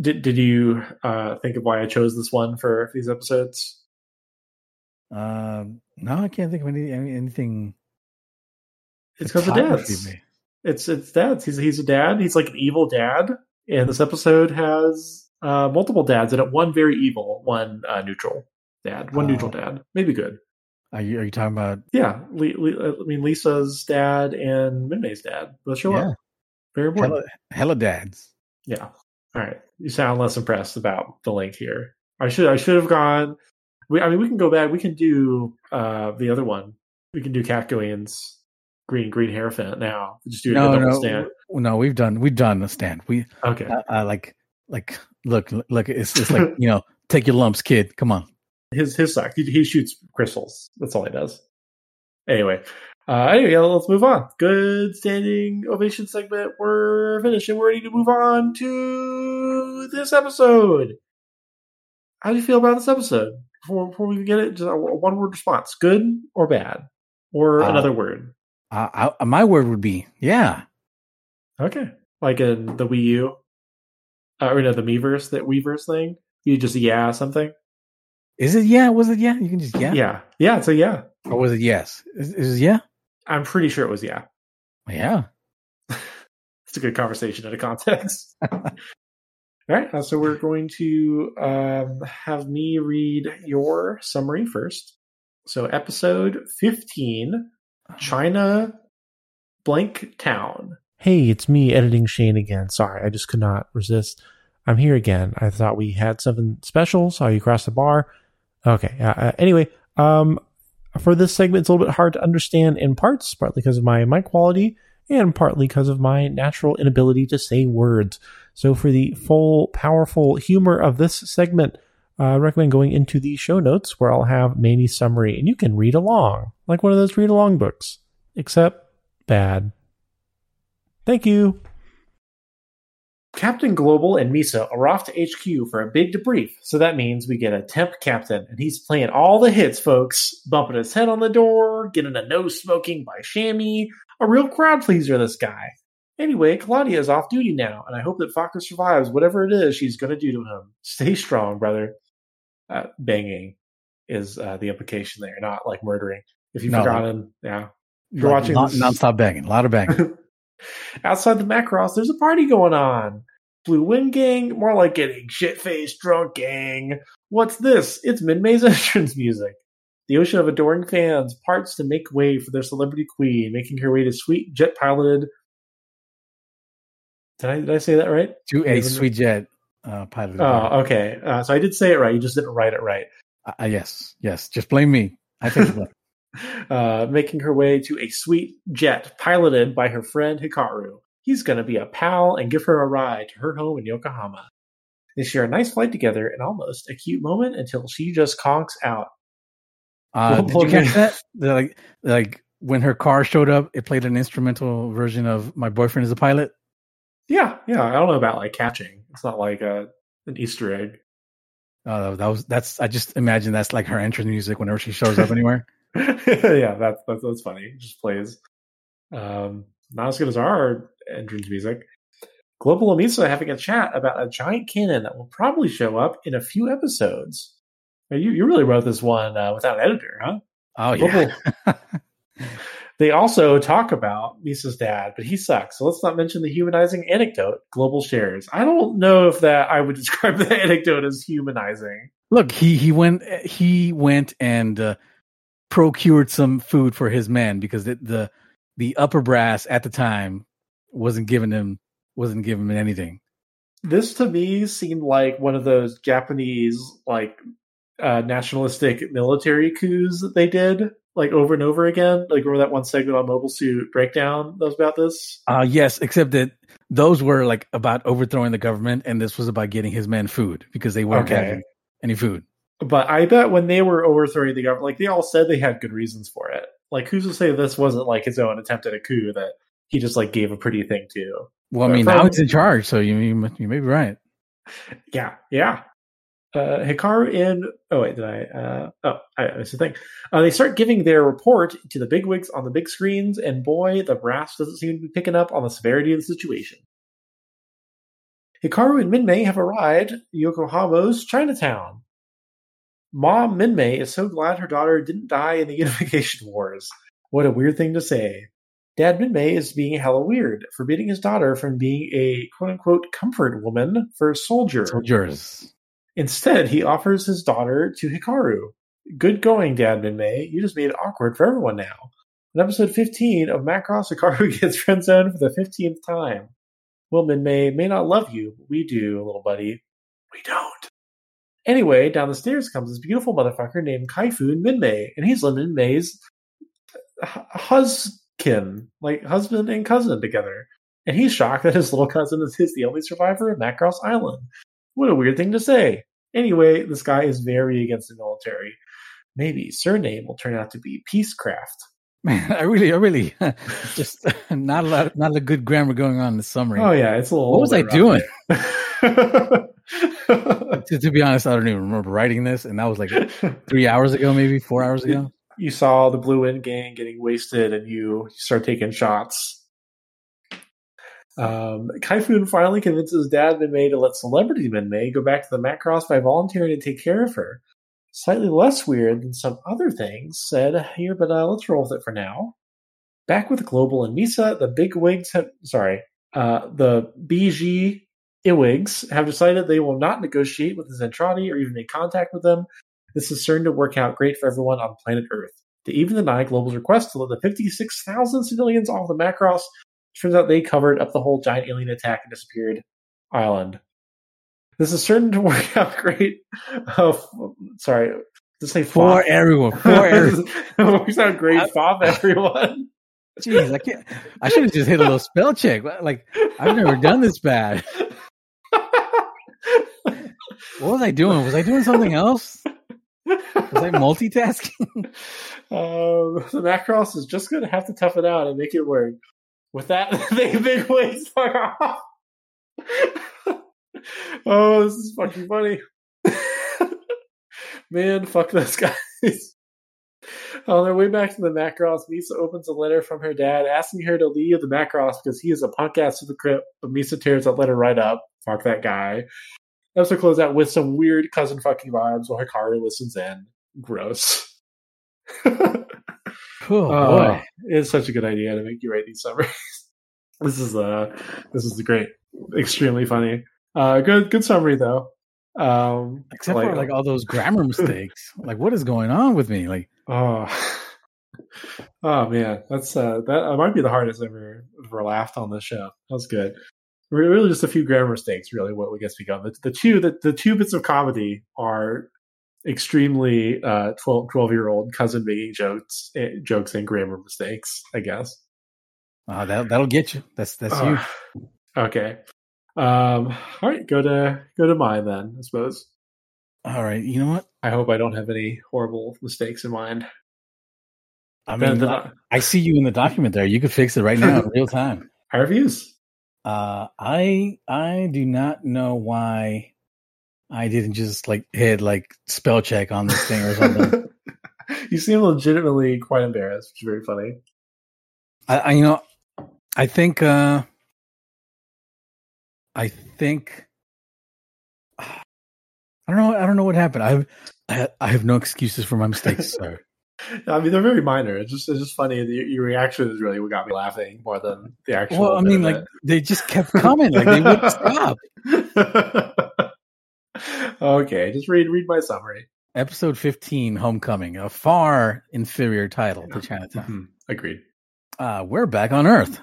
Speaker 2: Did Did you uh, think of why I chose this one for these episodes?
Speaker 3: Um, no, I can't think of any, any anything.
Speaker 2: It's because of dads. It's it's dads. He's he's a dad. He's like an evil dad, and this episode has uh, multiple dads in it. One very evil, one uh, neutral dad. One
Speaker 3: Oh.
Speaker 2: neutral dad, maybe good.
Speaker 3: Are you are you talking about?
Speaker 2: Yeah, Le- Le- I mean Lisa's dad and Minmay's dad both show
Speaker 3: Yeah.
Speaker 2: up. Very important.
Speaker 3: Hella, hella dads.
Speaker 2: Yeah. All right. You sound less impressed about the link here. I should I should have gone. We, I mean, we can go back. We can do uh the other one. We can do Cat green green hair fin now. Just do
Speaker 3: No, no,
Speaker 2: stand.
Speaker 3: no. We've done we've done the stand. We
Speaker 2: Okay.
Speaker 3: uh, uh, like like look look. It's it's like you know take your lumps, kid. Come on.
Speaker 2: His his suck. He, he shoots crystals. That's all he does. Anyway, uh, anyway, let's move on. Good standing ovation segment. We're finished, and we're ready to move on to this episode. How do you feel about this episode? Before, before we get it, just a one word response: good or bad, or
Speaker 3: Uh,
Speaker 2: another word.
Speaker 3: Uh, I, my word would be yeah.
Speaker 2: Okay, like in the Wii U, uh, or no, the Miiverse, that Weverse thing. You just yeah something.
Speaker 3: Is it yeah? Was it yeah? You can just yeah.
Speaker 2: yeah, yeah. So yeah,
Speaker 3: Or was it yes? Is, is it yeah?
Speaker 2: I'm pretty sure it was yeah.
Speaker 3: Yeah. [laughs]
Speaker 2: it's a good conversation in a context. [laughs] All right, uh, so we're going to um, have me read your summary first. So, episode 15 China blank town.
Speaker 4: Hey, it's me editing Shane again. Sorry, I just could not resist. I'm here again. I thought we had something special. Saw you cross the bar. Okay. Uh, uh, anyway, um, for this segment, it's a little bit hard to understand in parts, partly because of my mic quality and partly because of my natural inability to say words. So, for the full, powerful humor of this segment, uh, I recommend going into the show notes where I'll have Manny's summary and you can read along, like one of those read along books, except bad. Thank you.
Speaker 2: Captain Global and Misa are off to HQ for a big debrief, so that means we get a temp captain, and he's playing all the hits, folks. Bumping his head on the door, getting a no smoking by Shammy. A real crowd pleaser, this guy. Anyway, Claudia is off duty now, and I hope that Fokker survives whatever it is she's going to do to him. Stay strong, brother. Uh, banging is uh, the implication there, not like murdering. If you've
Speaker 3: No,
Speaker 2: forgotten, yeah. You're
Speaker 3: Like,
Speaker 2: watching
Speaker 3: non-
Speaker 2: this-
Speaker 3: nonstop banging, a lot of banging. [laughs]
Speaker 2: Outside the Macross, there's a party going on. Blue Wind Gang, more like getting shit faced drunk gang. What's this? It's Minmay's [laughs] entrance music. The ocean of adoring fans parts to make way for their celebrity queen, making her way to sweet jet piloted. Did I, did I say that right?
Speaker 3: to a sweet jet uh, pilot.
Speaker 2: Oh, okay. Uh, so I did say it right. You just didn't write it right.
Speaker 3: Uh, yes, yes. Just blame me. I blame. [laughs]
Speaker 2: uh, making her way to a sweet jet piloted by her friend Hikaru. He's going to be a pal and give her a ride to her home in Yokohama. They share a nice flight together and almost a cute moment until she just conks out.
Speaker 3: Uh,
Speaker 2: Well,
Speaker 3: did you catch that? The, like, like when her car showed up, it played an instrumental version of "My Boyfriend Is a Pilot."
Speaker 2: Yeah, yeah. I don't know about like catching. It's not like a, an Easter egg.
Speaker 3: Uh, that was that's. I just imagine that's like her entrance music whenever she shows up anywhere. [laughs] [laughs]
Speaker 2: yeah, that's, that's that's funny. It just plays. Um, not as good as our entrance music. Global and Misa having a chat about a giant cannon that will probably show up in a few episodes. Now, You you really wrote this one uh, without an editor, huh?
Speaker 3: Oh yeah. [laughs]
Speaker 2: They also talk about Misa's dad, but he sucks. So let's not mention the humanizing anecdote Global shares. I don't know if that I would [laughs] describe the anecdote as humanizing.
Speaker 3: Look, he he went he went and uh, procured some food for his men because the, the the upper brass at the time wasn't giving him wasn't giving him anything.
Speaker 2: this to me seemed like one of those Japanese like uh, nationalistic military coups that they did like over and over again. Like remember that one segment on Mobile Suit Breakdown that was about this?
Speaker 3: Uh yes, except that those were like about overthrowing the government, and this was about getting his men food because they weren't
Speaker 2: Okay.
Speaker 3: having any food.
Speaker 2: But I bet when they were overthrowing the government, like they all said they had good reasons for it. Like who's to say this wasn't like his own attempt at a coup that he just like gave a pretty thing to?
Speaker 3: Well, I mean, now he's in charge, so you you, you may be right.
Speaker 2: Yeah, yeah. Uh, Hikaru and oh wait, did I? Uh, oh, I, that's the thing. Uh, they start giving their report to the bigwigs on the big screens, and boy, the brass doesn't seem to be picking up on the severity of the situation. Hikaru and Minmay have arrived Yokohama's Chinatown. Mom Minmay is so glad her daughter didn't die in the [laughs] Unification Wars. What a weird thing to say. Dad Minmay is being hella weird, forbidding his daughter from being a quote unquote comfort woman for a soldier.
Speaker 3: Soldiers.
Speaker 2: Instead, he offers his daughter to Hikaru. Good going, Dad Minmay. You just made it awkward for everyone now. In episode 15 of Macross, Hikaru [laughs] gets friend zoned for the 15th time. Well, Minmay may not love you, but we do, little buddy. We don't. Anyway, down the stairs comes this beautiful motherfucker named Kaifun Minmay, and he's Minmay's hu- huskin, like husband and cousin together. And he's shocked that his little cousin is his the only survivor of Macross Island. What a weird thing to say. Anyway, this guy is very against the military. Maybe surname will turn out to be Peacecraft.
Speaker 3: Man, I really, I really, [laughs] just [laughs] not a lot, not a good grammar going on in the summary.
Speaker 2: Oh yeah, it's a little.
Speaker 3: what was I doing? [laughs] To, to be honest, I don't even remember writing this, and that was like three hours ago, maybe four hours ago. [laughs]
Speaker 2: you saw the Blue Wind Gang getting wasted, and you, start taking shots. Um, Kaifun finally convinces Dad Minmay to let celebrity Minmay go back to the Macross by volunteering to take care of her. Slightly less weird than some other things said here, but uh, let's roll with it for now. Back with Global and Misa, the big wigs have sorry, uh, the BG Iwigs have decided they will not negotiate with the Zentradi or even make contact with them. This is certain to work out great for everyone on planet Earth. They even deny Global's request to let the 56,000 civilians off the Macross. Turns out they covered up the whole giant alien attack and disappeared island. This is certain to [laughs] work out great. Uh, f- sorry, to say
Speaker 3: For everyone, [laughs] for everyone.
Speaker 2: works out great, fop everyone.
Speaker 3: Jeez, I can't. I should have just hit a little spell check. Like I've never done this bad. [laughs] [laughs] What was I doing? Was I doing something else? Was I multitasking? [laughs]
Speaker 2: Um, the Macross is just going to have to tough it out and make it work. With that, [laughs] they big ways fuck off. oh, this is fucking funny. Man, fuck those guys. [laughs] On their way back to the Macross, Misa opens a letter from her dad asking her to leave the Macross because he is a punk ass to the hypocrite, but Misa tears that letter right up. Fuck that guy. Episode close out with some weird cousin fucking vibes while Hikaru listens in. Gross. [laughs]
Speaker 3: Oh, boy.
Speaker 2: it's such a good idea to make you write these summaries. [laughs] this is uh this is great, extremely funny. Uh, good good summary though. Um,
Speaker 3: Except for like all those grammar mistakes. Like, what is going on with me? Like,
Speaker 2: oh, [laughs] oh man, that's uh that, might be the hardest I've ever ever laughed on this show. That was good. Really, just a few grammar mistakes. Really, what we get speak of. The, the two the, the two bits of comedy are extremely uh 12, 12 year old cousin making jokes eh, jokes and grammar mistakes. I guess.
Speaker 3: uh, that that'll get you. That's that's you.
Speaker 2: Oh, okay. Um, all right, go to go to mine then. I suppose.
Speaker 3: All right. You know what?
Speaker 2: I hope I don't have any horrible mistakes in mind.
Speaker 3: I mean,
Speaker 2: the-
Speaker 3: I, I see you in the document there. You could fix it right now in [laughs] real time.
Speaker 2: High reviews.
Speaker 3: Uh, I I do not know why I didn't just like hit like spell check on this thing or something. [laughs]
Speaker 2: you seem legitimately quite embarrassed, which is very funny.
Speaker 3: I, I you know I think uh I think I don't know I don't know what happened. I have I, I have no excuses for my mistakes, sir. [laughs]
Speaker 2: I mean, they're very minor. It's just it's just funny. Your, your reaction is really what got me laughing more than the actual.
Speaker 3: Well, I mean, like they just kept coming, like they wouldn't stop. [laughs]
Speaker 2: okay, just read read my summary.
Speaker 3: Episode fifteen, Homecoming, a far inferior title to Chinatown.
Speaker 2: Mhm, Agreed.
Speaker 3: uh, we're back on Earth.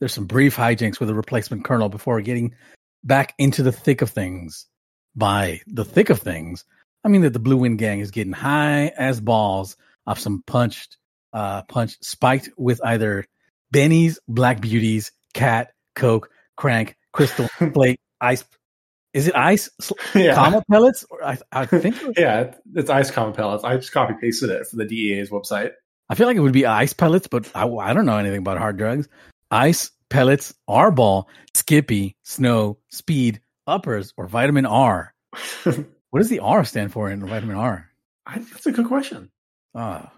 Speaker 3: There's some brief hijinks with a replacement colonel before getting back into the thick of things. By the thick of things, I mean that the Blue Wind Gang is getting high as balls off some punched, uh, punch spiked with either Benny's, Black Beauties, Cat, Coke, Crank, Crystal, [laughs] Flake, Ice. Is it ice? [laughs]
Speaker 2: Yeah.
Speaker 3: Comma pellets? Or I, I think [laughs]
Speaker 2: Yeah, it's ice common pellets. I just copy pasted it from the DEA's website.
Speaker 3: I feel like it would be ice pellets, but I, I don't know anything about hard drugs. Ice pellets, R ball, Skippy, Snow, Speed, Uppers, or Vitamin R. [laughs] What does the R stand for in Vitamin R?
Speaker 2: I that's a good question.
Speaker 3: Ah.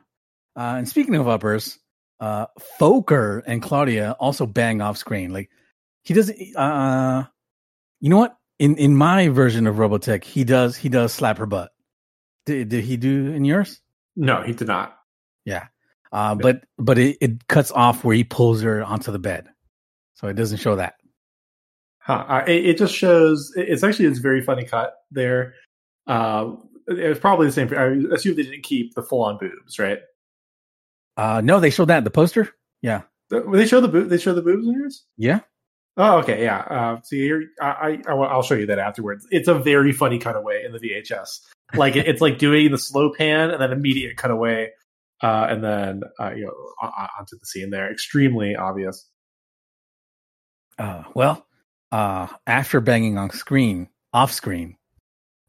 Speaker 3: Uh, and speaking of uppers, uh, Fokker and Claudia also bang off screen. Like he doesn't. Uh, you know what? In in my version of Robotech, he does he does slap her butt. Did did he do in yours?
Speaker 2: No, he did not.
Speaker 3: Yeah. Uh, but but it, it cuts off where he pulls her onto the bed, so it doesn't show that.
Speaker 2: Huh. Uh, it, it just shows. It's actually it's a very funny cut there. Uh, it was probably the same. I assume they didn't keep the full on boobs, right?
Speaker 3: Uh, no, they showed that in the poster. Yeah.
Speaker 2: They show the boob. They show the boobs in yours.
Speaker 3: Yeah.
Speaker 2: Oh, okay, yeah. Uh, see, here, I, I, I'll show you that afterwards. It's a very funny cutaway in the VHS. Like it, it's like doing the slow pan and then immediate cutaway, uh, and then uh, you know on- on- onto the scene there. Extremely obvious.
Speaker 3: Uh, well, uh, after banging on screen, off screen,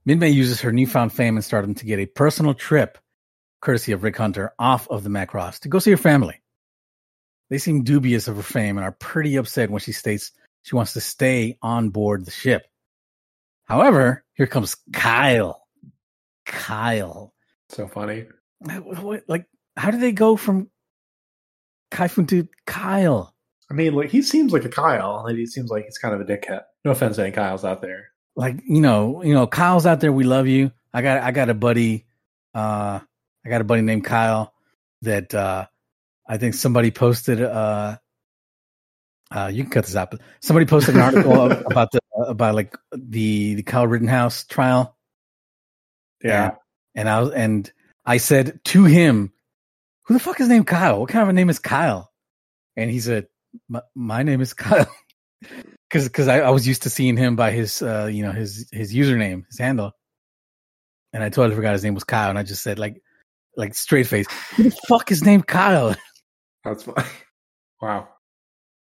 Speaker 3: Minmay uses her newfound fame and stardom to get a personal trip, courtesy of Rick Hunter, off of the Macross to go see her family. They seem dubious of her fame and are pretty upset when she states she wants to stay on board the ship. However, here comes Kyle. Kyle.
Speaker 2: So funny.
Speaker 3: Like, how do they go from Kaifun to Kyle?
Speaker 2: I mean, like he seems like a Kyle, and he seems like he's kind of a dickhead. No offense to any Kyles out there.
Speaker 3: like you know you know kyle's out there we love you. I got i got a buddy uh i got a buddy named kyle that uh i think somebody posted uh uh you can cut this out but somebody posted an article [laughs] about the about like the the kyle rittenhouse trial.
Speaker 2: Yeah,
Speaker 3: and i was and i said to him who the fuck is named kyle? What kind of a name is kyle? And he said my, my name is kyle. [laughs] Because because I, I was used to seeing him by his uh you know his his username his handle. And i totally forgot his name was kyle and i just said like like straight face who the fuck is named kyle? [laughs]
Speaker 2: That's fine. [laughs] wow.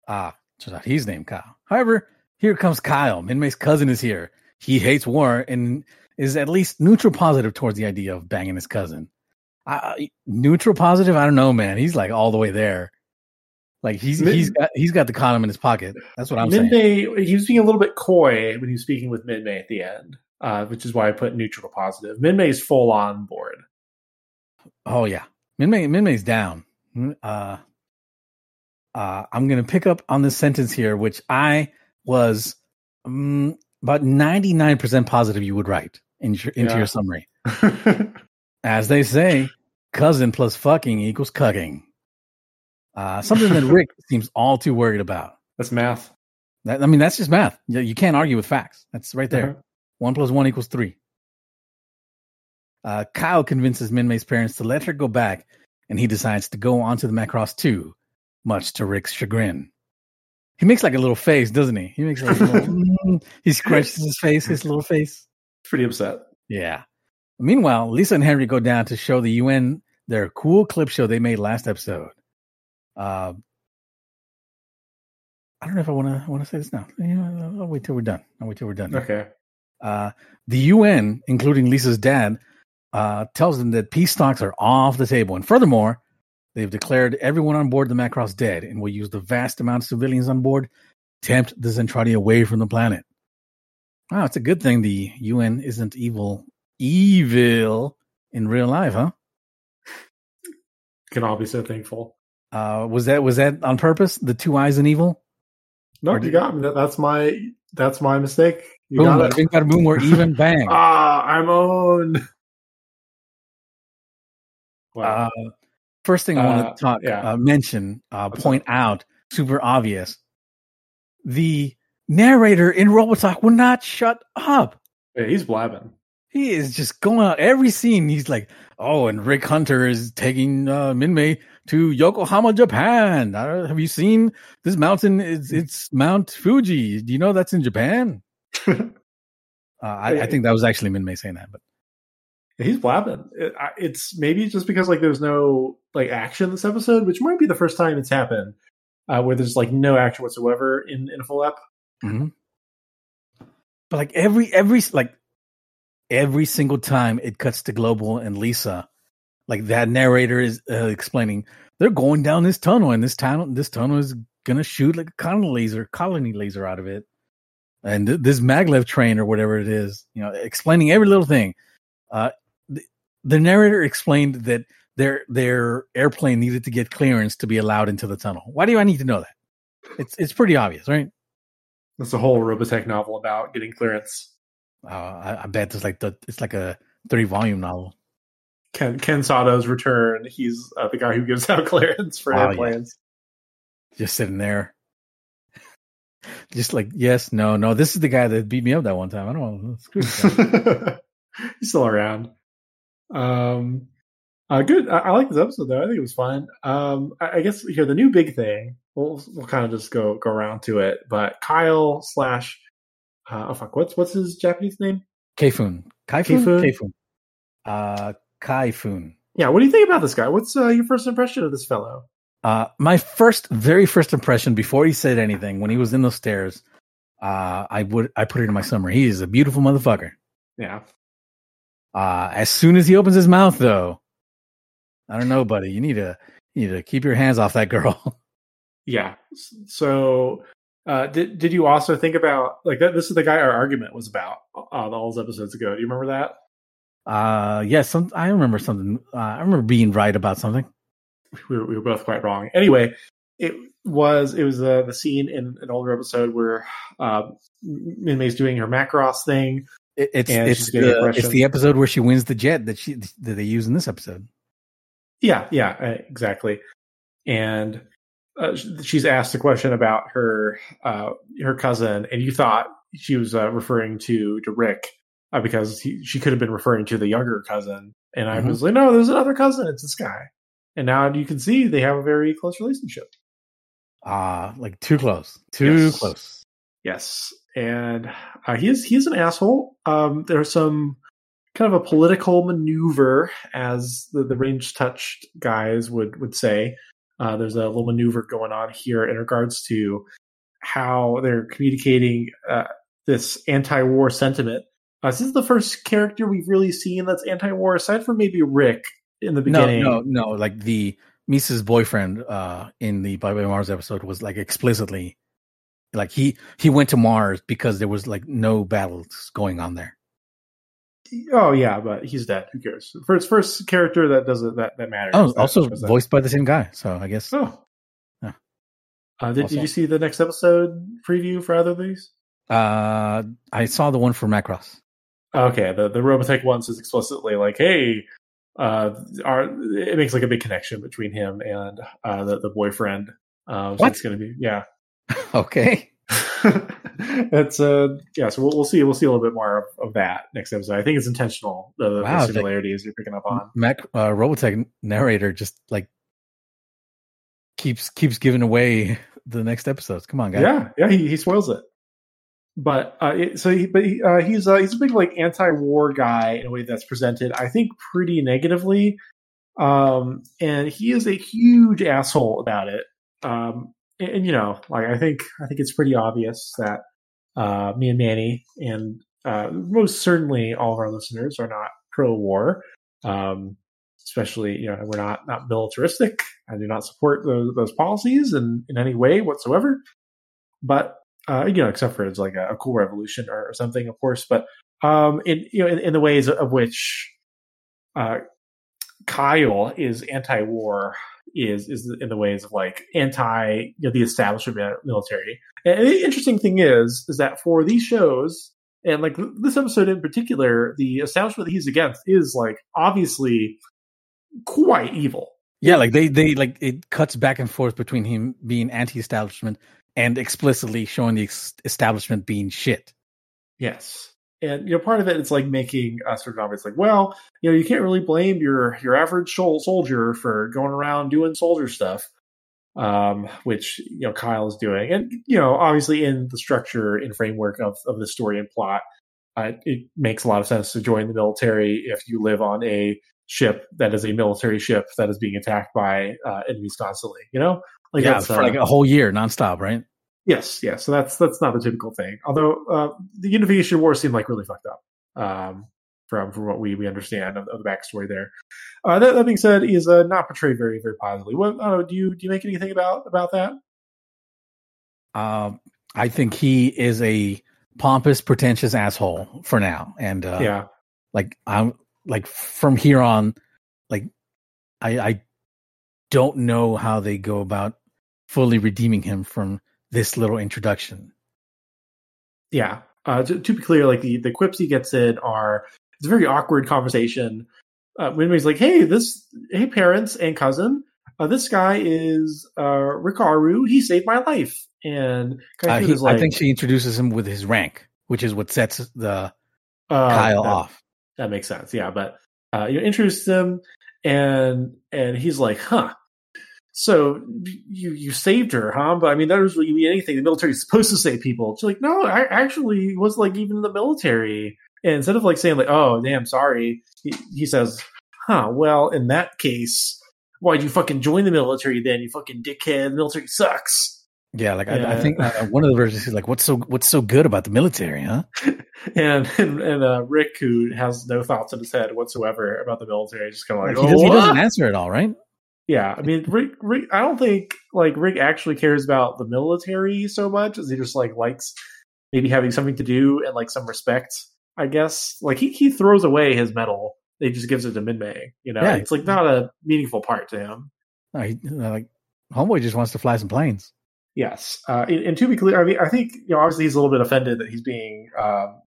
Speaker 3: ah turns out he's named kyle. However here comes kyle. Minmay's cousin is here. He hates war and is at least neutral positive towards the idea of banging his cousin. I, neutral positive? I don't know man. He's like all the way there like he's
Speaker 2: Min-
Speaker 3: he's got he's got the condom in his pocket that's what i'm saying
Speaker 2: Minmay, he was being a little bit coy when he was speaking with Minmay at the end, uh, which is why I put neutral to positive. Minmay is full on board.
Speaker 3: Oh yeah, Minmay Minmay's down. Uh, uh, I'm gonna pick up on this sentence here, which I was um, about 99 percent positive you would write in your, into
Speaker 2: Yeah.
Speaker 3: your summary. [laughs] As they say, cousin plus fucking equals cucking. Uh, something that Rick [laughs] seems all too worried about.
Speaker 2: That's math.
Speaker 3: That, I mean, that's just math. You, you can't argue with facts. That's right there.
Speaker 2: Uh-huh.
Speaker 3: One plus one equals three. Uh, Kyle convinces Minmay's parents to let her go back, and he decides to go onto the Macross too, much to Rick's chagrin. He makes like a little face, doesn't he? He makes like a little, [laughs] [laughs] he scratches his face, his little face.
Speaker 2: Pretty upset.
Speaker 3: Yeah. Meanwhile, Lisa and Henry go down to show the UN their cool clip show they made last episode. Uh, I don't know if I want to want to say this now. Yeah, I'll wait till we're done. I'll wait till we're done.
Speaker 2: Okay.
Speaker 3: Uh, the UN, including Lisa's dad, uh, tells them that peace talks are off the table. And furthermore, they've declared everyone on board the Macross dead and will use the vast amount of civilians on board to tempt the Zentradi away from the planet. Wow, it's a good thing the UN isn't evil, evil in real life, huh?
Speaker 2: Can all be so thankful.
Speaker 3: Uh, was that was that on purpose? The two eyes and evil?
Speaker 2: No,
Speaker 3: Or
Speaker 2: you
Speaker 3: did-
Speaker 2: got me. That's my that's my mistake. You
Speaker 3: boom,
Speaker 2: got it.
Speaker 3: bada boom, or [laughs] even bang.
Speaker 2: Ah, I'm on. Wow.
Speaker 3: Uh, first thing I want
Speaker 2: Uh,
Speaker 3: to talk,
Speaker 2: yeah.
Speaker 3: uh, mention, uh, point out, super obvious. The narrator in Robotech will not shut up.
Speaker 2: Yeah, he's blabbing.
Speaker 3: He is just going out every scene. He's like, "Oh, and Rick Hunter is taking uh, Minmay to Yokohama, Japan. Uh, have you seen this mountain? It's, it's Mount Fuji. Do you know that's in Japan?" [laughs] Uh, I, I think that was actually Minmay saying that, but
Speaker 2: He's blabbing. It, it's maybe just because like there's no like action this episode, which might be the first time it's happened, uh, where there's like no action whatsoever in in a full ep.
Speaker 3: Mhm. But like every every like every single time it cuts to Global and Lisa, like that narrator is uh, explaining they're going down this tunnel and this tunnel this tunnel is gonna shoot like a colony laser, colony laser out of it. And th- this maglev train or whatever it is, you know, explaining every little thing. Uh, the, the narrator explained that their their airplane needed to get clearance to be allowed into the tunnel. Why do I need to know that? It's it's pretty obvious, right?
Speaker 2: That's a whole Robotech novel about getting clearance.
Speaker 3: Uh, I, I bet it's like the it's like a three volume novel.
Speaker 2: Ken Ken Sato's return. He's uh, the guy who gives out [laughs] clearance for
Speaker 3: Oh, yeah.
Speaker 2: airplanes.
Speaker 3: just sitting there. [laughs] Just like yes, no, no. This is the guy that beat me up that one time. I don't this. [laughs]
Speaker 2: He's still around. Um, uh, good. I, I like this episode though. I think it was fun. Um, I, I guess here the new big thing. We'll we'll kind of just go go around to it. But Kyle slash uh, oh fuck, what's what's his Japanese name?
Speaker 3: Kaifun, Kaifun,
Speaker 2: Kaifun?
Speaker 3: Kaifun, uh, Kaifun.
Speaker 2: Yeah, what do you think about this guy? What's uh, your first impression of this fellow?
Speaker 3: Uh, my first, very first impression before he said anything when he was in those stairs, uh, I would I put it in my summary. He is a beautiful motherfucker.
Speaker 2: Yeah,
Speaker 3: Uh, as soon as he opens his mouth, though, I don't know, buddy. You need to you need to keep your hands off that girl. [laughs]
Speaker 2: yeah. So, uh, did did you also think about like that? This is the guy our argument was about uh, all those episodes ago. Do you remember that?
Speaker 3: Uh, yes, some, I remember something. Uh, I remember being right about something.
Speaker 2: we were, we were both quite wrong. Anyway, it was it was uh, the scene in an older episode where uh, Minmay's doing her Macross thing.
Speaker 3: It, it's it's the, it's the episode where she wins the jet that she that they use in this episode.
Speaker 2: Yeah, yeah, uh, exactly. And uh, she's asked a question about her uh, her cousin, and you thought she was uh, referring to to Rick uh, because he, she could have been referring to the younger cousin. And I
Speaker 3: Mhm.
Speaker 2: was like, no, there's another cousin. It's this guy. And now you can see they have a very close relationship.
Speaker 3: Ah, like too close, too
Speaker 2: Yes.
Speaker 3: close.
Speaker 2: Yes, and uh, he is he is an asshole. Um, there's some kind of a political maneuver, as the, the range touched guys would would say. Uh, there's a little maneuver going on here in regards to how they're communicating uh, this anti-war sentiment. Uh, this is the first character we've really seen that's anti-war, aside from maybe Rick in the beginning.
Speaker 3: no, no. no. Like the Misa's boyfriend uh, in the Bye Bye Mars episode was like explicitly like he he went to Mars because there was like no battles going on there.
Speaker 2: Oh yeah, but he's dead. Who cares? First, first character that does it that that matters.
Speaker 3: Oh,
Speaker 2: That
Speaker 3: also voiced by the same guy. So I guess
Speaker 2: Oh.
Speaker 3: Yeah.
Speaker 2: Uh, did,
Speaker 3: Also-
Speaker 2: did you see the next episode preview for either of these?
Speaker 3: uh, I saw the one for Macross.
Speaker 2: Okay, the the Robotech one says explicitly like, "Hey, uh, our it makes like a big connection between him and uh, the the boyfriend." Um, so
Speaker 3: What?
Speaker 2: it's going to be yeah. [laughs]
Speaker 3: okay. [laughs]
Speaker 2: it's uh yeah. So we'll, we'll see we'll see a little bit more of, of that next episode. I think it's intentional. The,
Speaker 3: Wow,
Speaker 2: similarities you're picking up on.
Speaker 3: Mac uh, Robotech narrator just like keeps keeps giving away the next episodes. Come on, guys.
Speaker 2: Yeah, yeah, he, he spoils it. But uh, it, so, he, but he, uh, he's uh, he's a big like anti-war guy in a way that's presented, I think, pretty negatively. Um, and he is a huge asshole about it. Um, and, and, you know, like I think I think it's pretty obvious that uh, me and Manny and uh, most certainly all of our listeners are not pro-war. Um, especially, you know, we're not not militaristic. I do not support those, those policies in, in any way whatsoever. But uh, you know, except for it's like a, a cool revolution or, or something, of course. But um, in you know, in, in the ways of which uh, Kyle is anti-war, is is in the ways of like anti you know, the establishment military. And the interesting thing is, is that for these shows, and like this episode in particular, the establishment that he's against is like obviously quite evil.
Speaker 3: Yeah, like they they like it cuts back and forth between him being anti-establishment and explicitly showing the establishment being shit.
Speaker 2: Yes. And you know, part of it is like making sort of obvious, like, well, you know, you can't really blame your your average soldier for going around doing soldier stuff, um, which you know Kyle is doing, and you know, obviously in the structure and framework of of the story and plot, uh, it makes a lot of sense to join the military if you live on a ship that is a military ship that is being attacked by uh, enemies constantly. You know, like
Speaker 3: yeah, for
Speaker 2: uh,
Speaker 3: like a whole year nonstop, right?
Speaker 2: Yes, yes. So that's that's not the typical thing. Although uh, the Unification War seemed like really fucked up um, from from what we we understand of, of the backstory there. Uh, that, that being said, is uh, not portrayed very very positively. What uh, do you do you make anything about about that?
Speaker 3: Um, I think he is a pompous, pretentious asshole for now, and uh,
Speaker 2: yeah,
Speaker 3: like I'm like from here on, like I I don't know how they go about fully redeeming him from this little introduction.
Speaker 2: yeah. Uh, to, to be clear, like the the quips he gets in are it's a very awkward conversation. Uh, when he's like, "Hey, this, hey, parents and cousin, uh, this guy is uh, Rikaru. He saved my life." And
Speaker 3: Uh, he-
Speaker 2: like,
Speaker 3: I think she introduces him with his rank, which is what sets the
Speaker 2: uh,
Speaker 3: Kyle
Speaker 2: that-
Speaker 3: off.
Speaker 2: That makes sense. Yeah, but uh, you introduce him, and and he's like, "Huh." So you you saved her, huh? But I mean, that doesn't really mean anything. The military is supposed to save people. She's like, no, I actually was like even in the military. And instead of like saying like, oh damn, sorry, he, he says, huh? Well, in that case, why'd you fucking join the military then? You fucking dickhead. The military sucks.
Speaker 3: Yeah, like I, I think uh, one of the versions is like, "What's so what's so good about the military, huh?" [laughs]
Speaker 2: And and, and uh, Rick, who has no thoughts in his head whatsoever about the military, just kind of like,
Speaker 3: he,
Speaker 2: oh,
Speaker 3: does, he doesn't answer at all, right?
Speaker 2: Yeah, I mean, Rick, Rick. I don't think like Rick actually cares about the military so much as he just like likes maybe having something to do and like some respect. I guess like he he throws away his medal. He just gives it to Minmay. You know,
Speaker 3: Yeah.
Speaker 2: it's like not a meaningful part to him.
Speaker 3: No, he, like homeboy just wants to fly some planes.
Speaker 2: Yes, uh, and, and to be clear, I mean, I think you know, obviously he's a little bit offended that he's being um,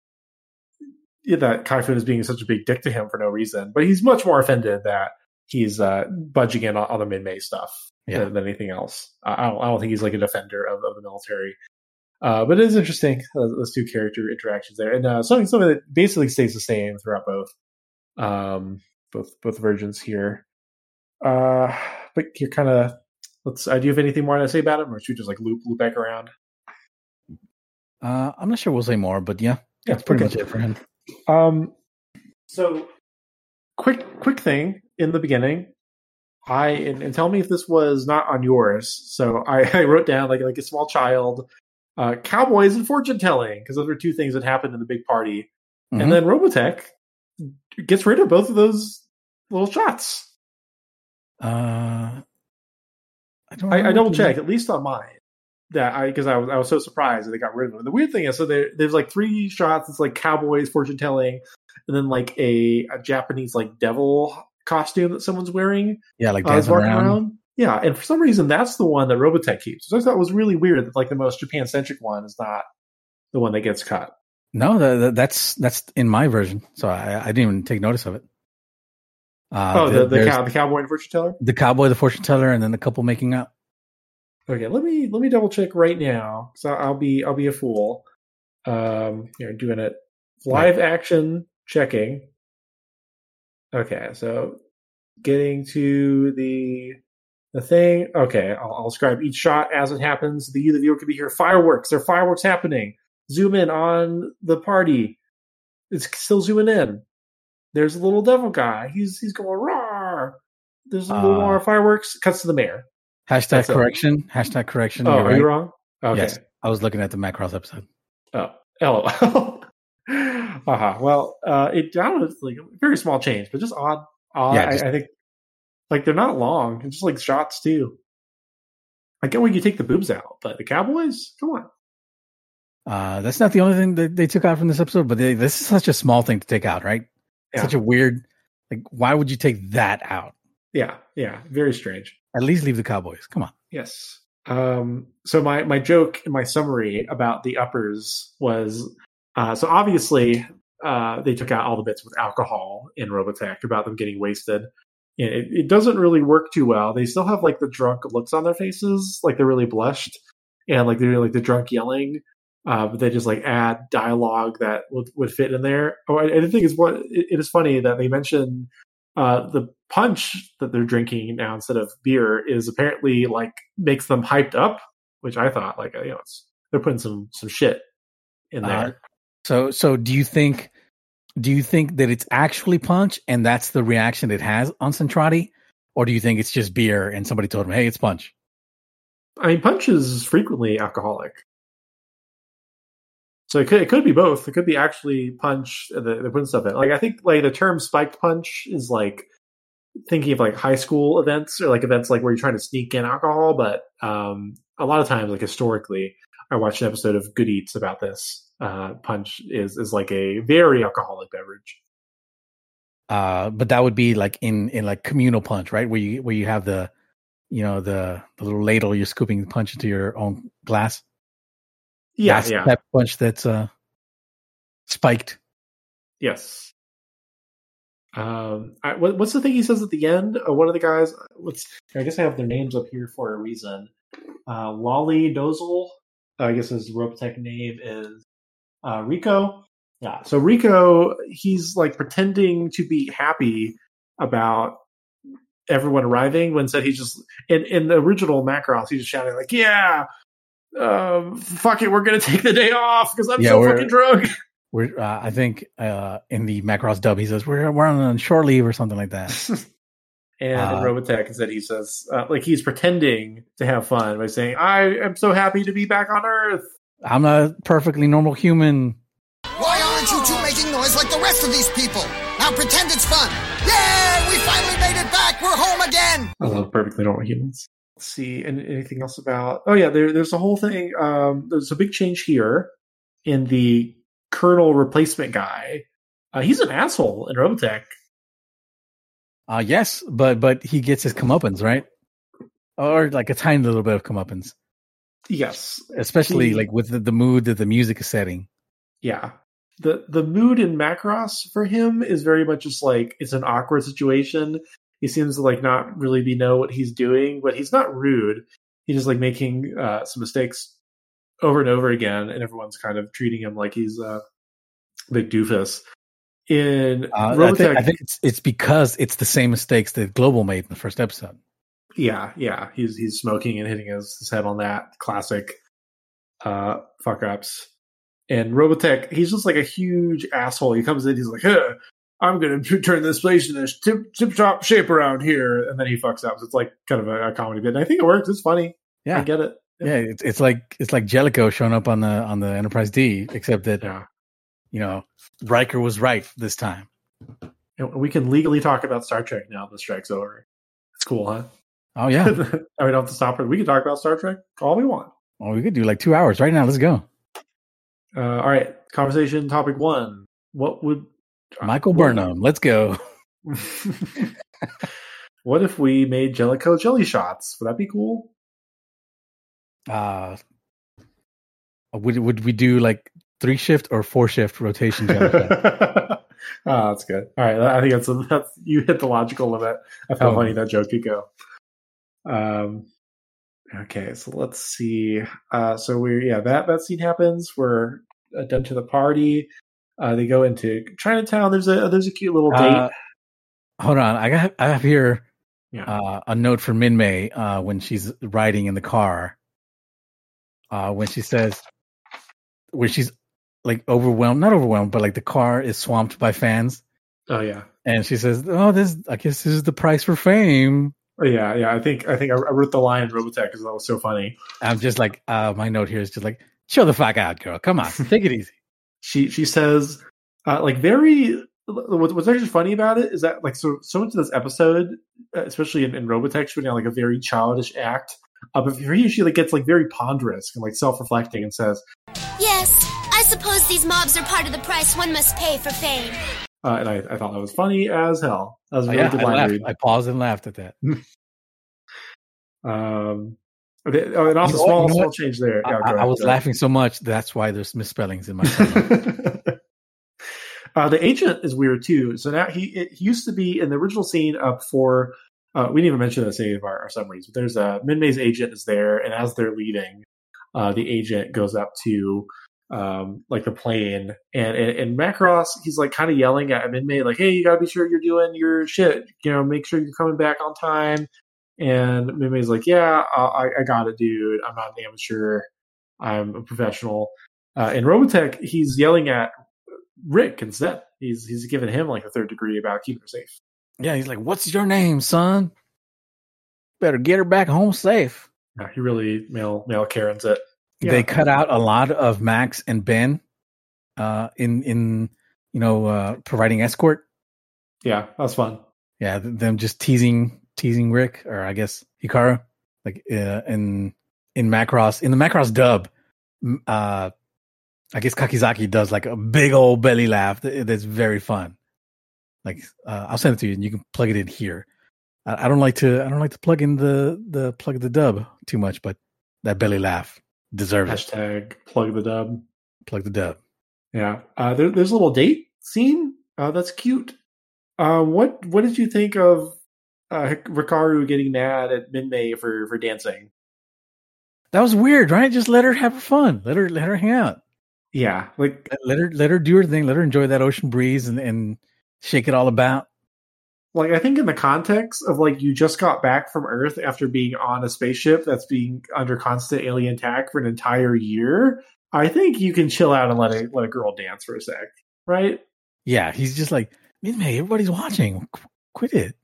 Speaker 2: that Kaifun is being such a big dick to him for no reason, but he's much more offended that he's uh, budging in on, on the Minmay stuff
Speaker 3: Yeah.
Speaker 2: than, than anything else. I I don't, I don't think he's like a defender of, of the military. Uh, but it is interesting uh, those two character interactions there, and uh, something something that basically stays the same throughout both um, both both versions here. Uh, but you're kind of let's. Uh, do you have anything more to say about him, or should we just like loop loop back around?
Speaker 3: Uh, I'm not sure we'll say more, but yeah,
Speaker 2: Yeah,
Speaker 3: that's pretty
Speaker 2: okay.
Speaker 3: much it for him.
Speaker 2: Um, so quick, quick thing in the beginning. I and, and tell me if this was not on yours. So I, [laughs] I wrote down like like a small child, uh, cowboys and fortune telling because those were two things that happened in the big party,
Speaker 3: Mhm.
Speaker 2: and then Robotech gets rid of both of those little shots.
Speaker 3: Uh, I don't.
Speaker 2: I, I double checked, at least on mine. That I because I was I was so surprised that they got rid of them. The weird thing is, so there there's like three shots. It's like cowboys, fortune telling, and then like a, a Japanese like devil costume that someone's wearing.
Speaker 3: Yeah, like
Speaker 2: uh,
Speaker 3: dancing
Speaker 2: walking
Speaker 3: around.
Speaker 2: Yeah, and for some reason that's the one that Robotech keeps. So I thought it was really weird that like the most Japan centric one is not the one that gets cut.
Speaker 3: No, that, that- that's that's in my version, so I, I didn't even take notice of it. Uh,
Speaker 2: oh, the the, cow, the cowboy and fortune teller.
Speaker 3: the cowboy, the fortune teller, and then the couple making out.
Speaker 2: Okay, let me let me double check right now because I'll be I'll be a fool. Um, here doing it live action checking. Okay, so getting to the the thing. Okay, I'll, I'll describe each shot as it happens. The you, the viewer, could be here. Fireworks. There are fireworks happening. Zoom in on the party. It's still zooming in. There's a little devil guy. He's he's going raw. There's a little
Speaker 3: Uh,
Speaker 2: more fireworks. Cuts to the mayor.
Speaker 3: Hashtag
Speaker 2: That's it.
Speaker 3: correction. Hashtag correction.
Speaker 2: Oh,
Speaker 3: you're
Speaker 2: are
Speaker 3: right.
Speaker 2: you wrong? Okay.
Speaker 3: Yes, I was looking at the Macross episode.
Speaker 2: Oh, lol. [laughs] uh-huh. Well, uh, it I don't know, it's like a very small change, but just odd. Odd.
Speaker 3: Yeah, just-
Speaker 2: I, I think like they're not long. It's just like shots too. I get when you take the boobs out, but the Cowboys, come on.
Speaker 3: Uh, that's not the only thing that they took out from this episode, but they, this is such a small thing to take out, right?
Speaker 2: Yeah.
Speaker 3: Such a weird. Like, why would you take that out?
Speaker 2: Yeah, yeah, very strange.
Speaker 3: At least leave the Cowboys. Come on.
Speaker 2: Yes. Um, so my my joke in my summary about the uppers was uh, so obviously uh, they took out all the bits with alcohol in Robotech about them getting wasted. And It, it doesn't really work too well. They still have like the drunk looks on their faces, like they're really blushed, and like they're doing, like the drunk yelling. Uh, but they just like add dialogue that would, would fit in there. Oh, and the thing is, what it, it is funny that they mention uh, the punch that they're drinking now instead of beer is apparently like makes them hyped up, which I thought like you know it's, they're putting some some shit in there.
Speaker 3: So, so do you think? Do you think that it's actually punch, and that's the reaction it has on Zentradi, or do you think it's just beer and somebody told him, "Hey, it's punch"?
Speaker 2: I mean, punch is frequently alcoholic, so it could it could be both. It could be actually punch. uh, They're putting stuff in. Like I think like the term spiked punch is like thinking of like high school events or like events like where you're trying to sneak in alcohol, but um, a lot of times like historically, I watched an episode of Good Eats about this. Uh, punch is is like a very alcoholic beverage.
Speaker 3: Uh, but that would be like in in like communal punch, right? Where you where you have the, you know, the the little ladle you're scooping the punch into your own glass.
Speaker 2: Yeah,
Speaker 3: That's
Speaker 2: yeah,
Speaker 3: That punch that's uh spiked.
Speaker 2: yes. Um, I, what, what's the thing he says at the end? Uh, one of the guys. What's I guess I have their names up here for a reason. Uh, Loli Dosel. I guess his Robotech name is uh, Rico. Yeah. So Rico, he's like pretending to be happy about everyone arriving when said he's just in in the original Macross, he's just shouting like, "Yeah, um, fuck it, we're gonna take the day off because I'm
Speaker 3: Yeah,
Speaker 2: so fucking drunk." [laughs]
Speaker 3: We're uh, I think uh in the Macross dub he says we're we're on shore leave or something like that.
Speaker 2: And
Speaker 3: Uh,
Speaker 2: in Robotech, instead he says uh, like he's pretending to have fun by saying, "I am so happy to be back on Earth."
Speaker 3: I'm a perfectly normal human.
Speaker 6: Why aren't you two making noise like the rest of these people? Now pretend it's fun. Yeah, we finally made it back. We're home again.
Speaker 2: I love perfectly normal humans. Let's see, and anything else about? Oh yeah, there, there's a whole thing. Um, there's a big change here in the Colonel replacement guy. Uh, he's an asshole in Robotech.
Speaker 3: Uh yes, but but he gets his comeuppance, right? Or like a tiny little bit of comeuppance.
Speaker 2: Yes,
Speaker 3: Especially
Speaker 2: He-
Speaker 3: like with the, the mood that the music is setting.
Speaker 2: yeah. the The mood in Macross for him is very much just like it's an awkward situation. He seems to like not really be know what he's doing, but he's not rude. He's just like making uh, some mistakes over and over again, and everyone's kind of treating him like he's a big doofus. In
Speaker 3: Uh, I, think, I think it's it's because it's the same mistakes that Global made in the first episode.
Speaker 2: Yeah, yeah. He's he's smoking and hitting his, his head on that classic uh fuck ups. And Robotech, he's just like a huge asshole. He comes in, he's like, huh, I'm gonna t- turn this place into tip tip top shape around here, and then he fucks up. So it's like kind of a, a comedy bit. And I think it works. It's funny.
Speaker 3: Yeah.
Speaker 2: I get it.
Speaker 3: yeah. It's it's like it's like Jellicoe showing up on the on the Enterprise D, except that
Speaker 2: Yeah.
Speaker 3: you know Riker was right this time.
Speaker 2: And we can legally talk about Star Trek now. The strike's over. It's cool, huh?
Speaker 3: Oh yeah. [laughs]
Speaker 2: I mean, don't have to stop it. We can talk about Star Trek all we want.
Speaker 3: well, we could do like two hours right now. Let's go.
Speaker 2: Uh, all right. Conversation topic one. What would
Speaker 3: Michael
Speaker 2: what-
Speaker 3: Burnham. Let's go. [laughs]
Speaker 2: what if we made Jellicoe jelly shots? Would that be cool?
Speaker 3: Uh, would would we do like three shift or four shift rotation?
Speaker 2: Oh, [laughs] that's good. All right, I think that's, that's you hit the logical limit of how
Speaker 3: Oh.
Speaker 2: funny that joke could go. Um, okay, so let's see. Uh, so we're yeah that that scene happens. We're uh, done to the party. Uh, they go into Chinatown. There's a there's a cute little date.
Speaker 3: Uh, hold on, I got I have here
Speaker 2: yeah.
Speaker 3: uh, a note from Minmay uh, when she's riding in the car. Uh, when she says, when she's like overwhelmed, not overwhelmed, but like the car is swamped by fans,
Speaker 2: oh yeah.
Speaker 3: and she says, "Oh, this, I guess this is the price for fame."
Speaker 2: Yeah, yeah. I think I think I, I wrote the line in Robotech because that was so funny.
Speaker 3: I'm just like, uh, my note here is just like, chill the fuck out, girl. Come on, take it easy. [laughs]
Speaker 2: she she says uh, like very what- what's actually funny about it is that like so so much of this episode uh, especially in, in robotech she's doing like a very childish act uh, but for you she like gets like very ponderous and like self-reflecting and says
Speaker 1: Yes, I suppose these mobs are part of the price one must pay for fame.
Speaker 2: Uh, and I, I thought that was funny as hell that was a
Speaker 3: Oh,
Speaker 2: really
Speaker 3: yeah,
Speaker 2: good
Speaker 3: I
Speaker 2: line read
Speaker 3: I paused and laughed at that. [laughs]
Speaker 2: um okay, oh, and also
Speaker 3: You know
Speaker 2: small
Speaker 3: you know
Speaker 2: small change there
Speaker 3: I,
Speaker 2: Yeah,
Speaker 3: I- I was laughing so much that's why there's misspellings in my. [laughs]
Speaker 2: uh, the agent is weird too. So now he it, used to be in the original scene up for. Uh, we didn't even mention this in any of our, our summaries, but there's a Minmay's agent is there, and as they're leaving, uh, the agent goes up to um, like the plane, and and, and Macross he's like kind of yelling at Minmay like, "Hey, you gotta be sure you're doing your shit. You know, make sure you're coming back on time." And Minmay's like, "Yeah, I, I got it, dude. I'm not an amateur. I'm a professional." Uh, in Robotech, he's yelling at Rick instead. He's he's giving him like a third degree about keeping her safe.
Speaker 3: yeah, he's like, "What's your name, son? Better get her back home safe."
Speaker 2: Yeah, he really male male Karen's it. Yeah.
Speaker 3: They cut out a lot of Max and Ben, uh, in in you know uh, providing escort.
Speaker 2: Yeah, that's fun.
Speaker 3: Yeah, them just teasing teasing Rick or I guess Hikaru, like uh, in in Macross in the Macross dub. uh, I guess Kakizaki does like a big old belly laugh that's very fun. Like uh, I'll send it to you, and you can plug it in here. I, I don't like to I don't like to plug in the the plug the dub too much, but that belly laugh deserves it.
Speaker 2: Hashtag plug the dub.
Speaker 3: Plug the dub.
Speaker 2: Yeah. Uh, there, there's a little date scene. Uh, that's cute. Uh, what what did you think of uh, Hikaru getting mad at Minmay for for dancing?
Speaker 3: That was weird, right? Just let her have her fun. Let her let her hang out.
Speaker 2: Yeah, like
Speaker 3: Let, let her let her do her thing. Let her enjoy that ocean breeze and, and shake it all about.
Speaker 2: Like I think in the context of like you just got back from Earth after being on a spaceship that's being under constant alien attack for an entire year. I think you can chill out and let a let a girl dance for a sec, right?
Speaker 3: Yeah, he's just like, Minmay, everybody's watching. Qu- Quit it.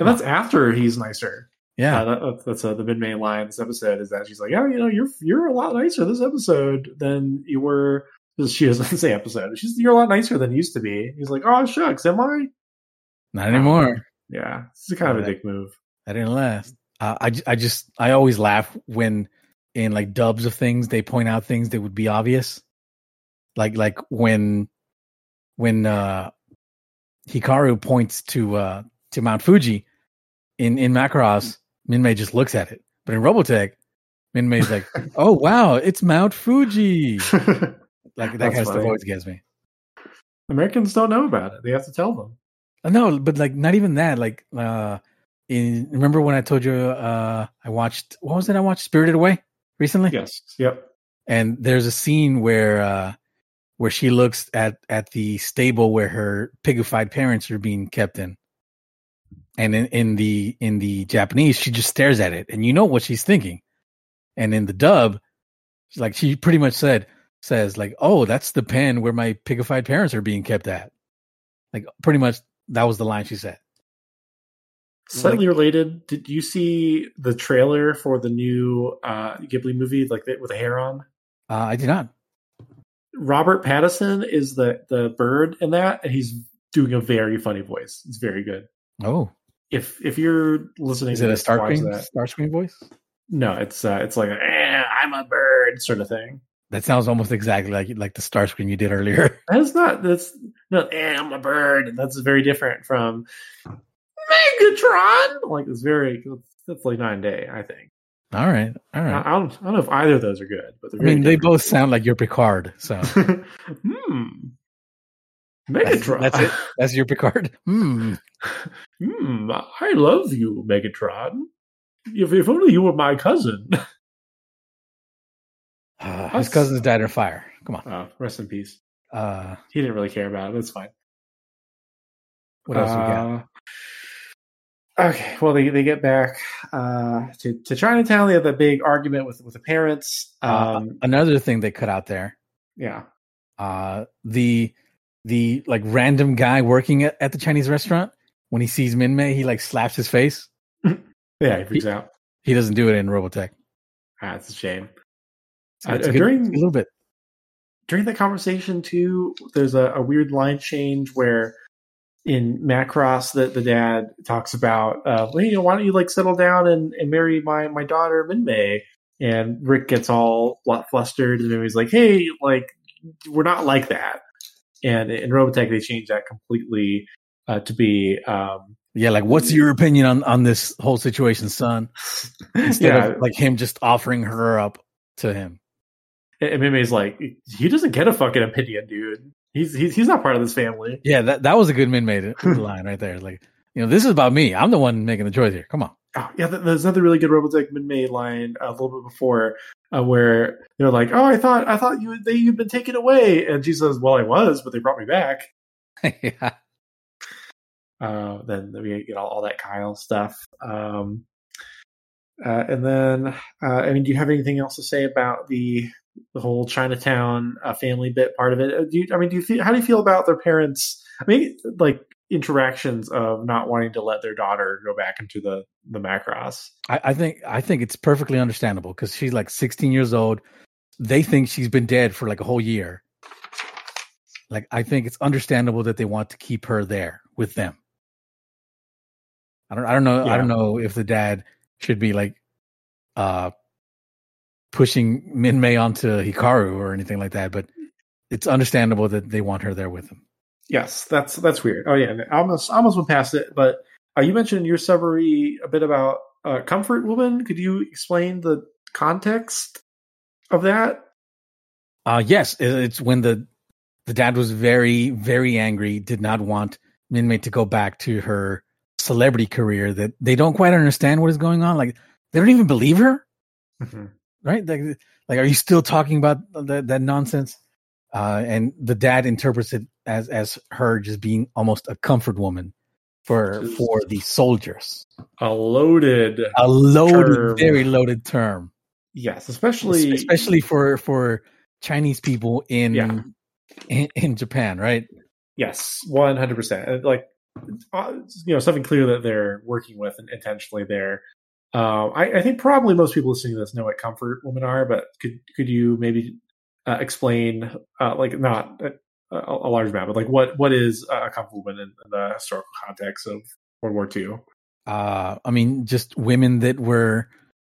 Speaker 2: And that's after he's nicer.
Speaker 3: Yeah.
Speaker 2: Uh, that, that's uh, the Minmay line this episode is that she's like, "Oh, you know, you're you're a lot nicer this episode than you were." She doesn't [laughs] say episode. She's you're a lot nicer than you used to be. He's like, "Oh shucks, am I?"
Speaker 3: Not anymore.
Speaker 2: Yeah, this is kind of a dick move.
Speaker 3: That didn't last. Uh, I, I just, I always laugh when in like dubs of things, they point out things that would be obvious. Like, like when, when, uh, Hikaru points to, uh, to Mount Fuji in, in Macross, Minmay just looks at it. But in Robotech, Minmay's like, [laughs] oh wow, it's Mount Fuji. [laughs] Like that kind of stuff always gets me.
Speaker 2: Americans don't know about it. They have to tell them.
Speaker 3: No, but like not even that. Like, uh, in remember when I told you, uh, I watched what was it? I watched Spirited Away recently.
Speaker 2: Yes. Yep.
Speaker 3: And there's a scene where, uh, where she looks at at the stable where her pigified parents are being kept in, and in, in the in the Japanese, she just stares at it, and you know what she's thinking. And in the dub, like she pretty much said, says like, "Oh, that's the pen where my pigified parents are being kept at." Like pretty much that was the line she said.
Speaker 2: Slightly related. Did you see the trailer for the new uh, Ghibli movie, like the, with a heron?
Speaker 3: Uh, I did not.
Speaker 2: Robert Pattinson is the the bird in that, and he's doing a very funny voice. It's very good.
Speaker 3: Oh,
Speaker 2: If if you're listening,
Speaker 3: is
Speaker 2: to
Speaker 3: it a
Speaker 2: watch
Speaker 3: Starscream
Speaker 2: that.
Speaker 3: Starscream voice?
Speaker 2: No, it's uh, it's like a, eh, I'm a bird sort of thing.
Speaker 3: That sounds almost exactly like like the Starscream you did earlier. [laughs]
Speaker 2: That is not that's no. Eh, I'm a bird. That's very different from Megatron. Like it's very that's like nine day. I think.
Speaker 3: All right, all
Speaker 2: I. I don't I don't know if either of those are good, but they're
Speaker 3: I
Speaker 2: very
Speaker 3: mean, they both sound like your Picard. So [laughs]
Speaker 2: hmm. Megatron.
Speaker 3: that's it. [laughs] That's your Picard. Hmm.
Speaker 2: Hmm. I love you, Megatron. If if only you were my cousin.
Speaker 3: Uh, his cousins died in a fire. Come on.
Speaker 2: Oh, rest in peace.
Speaker 3: Uh,
Speaker 2: He didn't really care about it. That's fine.
Speaker 3: what else we got?
Speaker 2: Uh, Okay, well they, they get back uh, to to Chinatown. They have that big argument with with the parents.
Speaker 3: Uh,
Speaker 2: Um,
Speaker 3: another thing they cut out there.
Speaker 2: yeah,
Speaker 3: Uh, the the like random guy working at, at the Chinese restaurant when he sees Min Minmay, he like slaps his face. [laughs]
Speaker 2: yeah, he freaks out.
Speaker 3: He doesn't do it in Robotech.
Speaker 2: Ah, it's a shame.
Speaker 3: So
Speaker 2: Uh,
Speaker 3: it's a good-
Speaker 2: during-
Speaker 3: a little bit.
Speaker 2: During that conversation too, there's a, a weird line change where in Macross that the dad talks about, uh, well, you know, why don't you like settle down and, and marry my my daughter Minmay? And Rick gets all flustered, and he's like, "Hey, like, we're not like that." And in Robotech, they changed that completely uh, to be, um,
Speaker 3: Yeah, like what's your opinion on on this whole situation, son? [laughs] Instead
Speaker 2: yeah,
Speaker 3: of like him just offering her up to him.
Speaker 2: And Minmay's like, "He doesn't get a fucking opinion, dude. He's he's he's not part of this family."
Speaker 3: Yeah, that that was a good Minmay [laughs] line right there. Like, you know, this is about me. I'm the one making the choice here. Come on.
Speaker 2: Oh, yeah, there's another really good Robotech Minmay line uh, a little bit before uh, where they're like, "Oh, I thought I thought you they you'd been taken away," and she says, "Well, I was, but they brought me back." [laughs]
Speaker 3: yeah.
Speaker 2: Uh, then we get all, all that Kyle stuff, um, uh, and then uh, I mean, do you have anything else to say about the the whole Chinatown uh, family bit part of it? Uh, Do you, I mean, do you feel how do you feel about their parents? I mean, like interactions of not wanting to let their daughter go back into the the Macross.
Speaker 3: I, I think I think it's perfectly understandable because she's like 16 years old. They think she's been dead for like a whole year. Like I think it's understandable that they want to keep her there with them. I don't I don't know I don't know if the dad should be like uh pushing Minmay onto Hikaru or anything like that, but it's understandable that they want her there with them.
Speaker 2: Yes, that's that's weird. Oh yeah, I almost I almost went past it, but uh, you mentioned in your summary a bit about uh, comfort woman. Could you explain the context of that?
Speaker 3: Uh yes, it's when the the dad was very very angry, did not want Minmay to go back to her celebrity career that they don't quite understand what is going on. Like they don't even believe her, right? Like, like are you still talking about that, that nonsense? Uh, and the dad interprets it as as her just being almost a comfort woman for
Speaker 2: Just-
Speaker 3: for the soldiers.
Speaker 2: A loaded,
Speaker 3: A loaded,
Speaker 2: Term.
Speaker 3: very loaded term,
Speaker 2: yes, especially
Speaker 3: especially for for Chinese people in
Speaker 2: Yeah.
Speaker 3: in, in Japan, right?
Speaker 2: Yes, one hundred percent. Like, uh, you know, something clear that they're working with and intentionally there. Um, I, I think probably most people listening to this know what comfort women are, but could could you maybe uh, explain, uh, like, not a, a large amount, but like, what what is a comfort woman in, in the historical context of World War II?
Speaker 3: uh i mean just women that were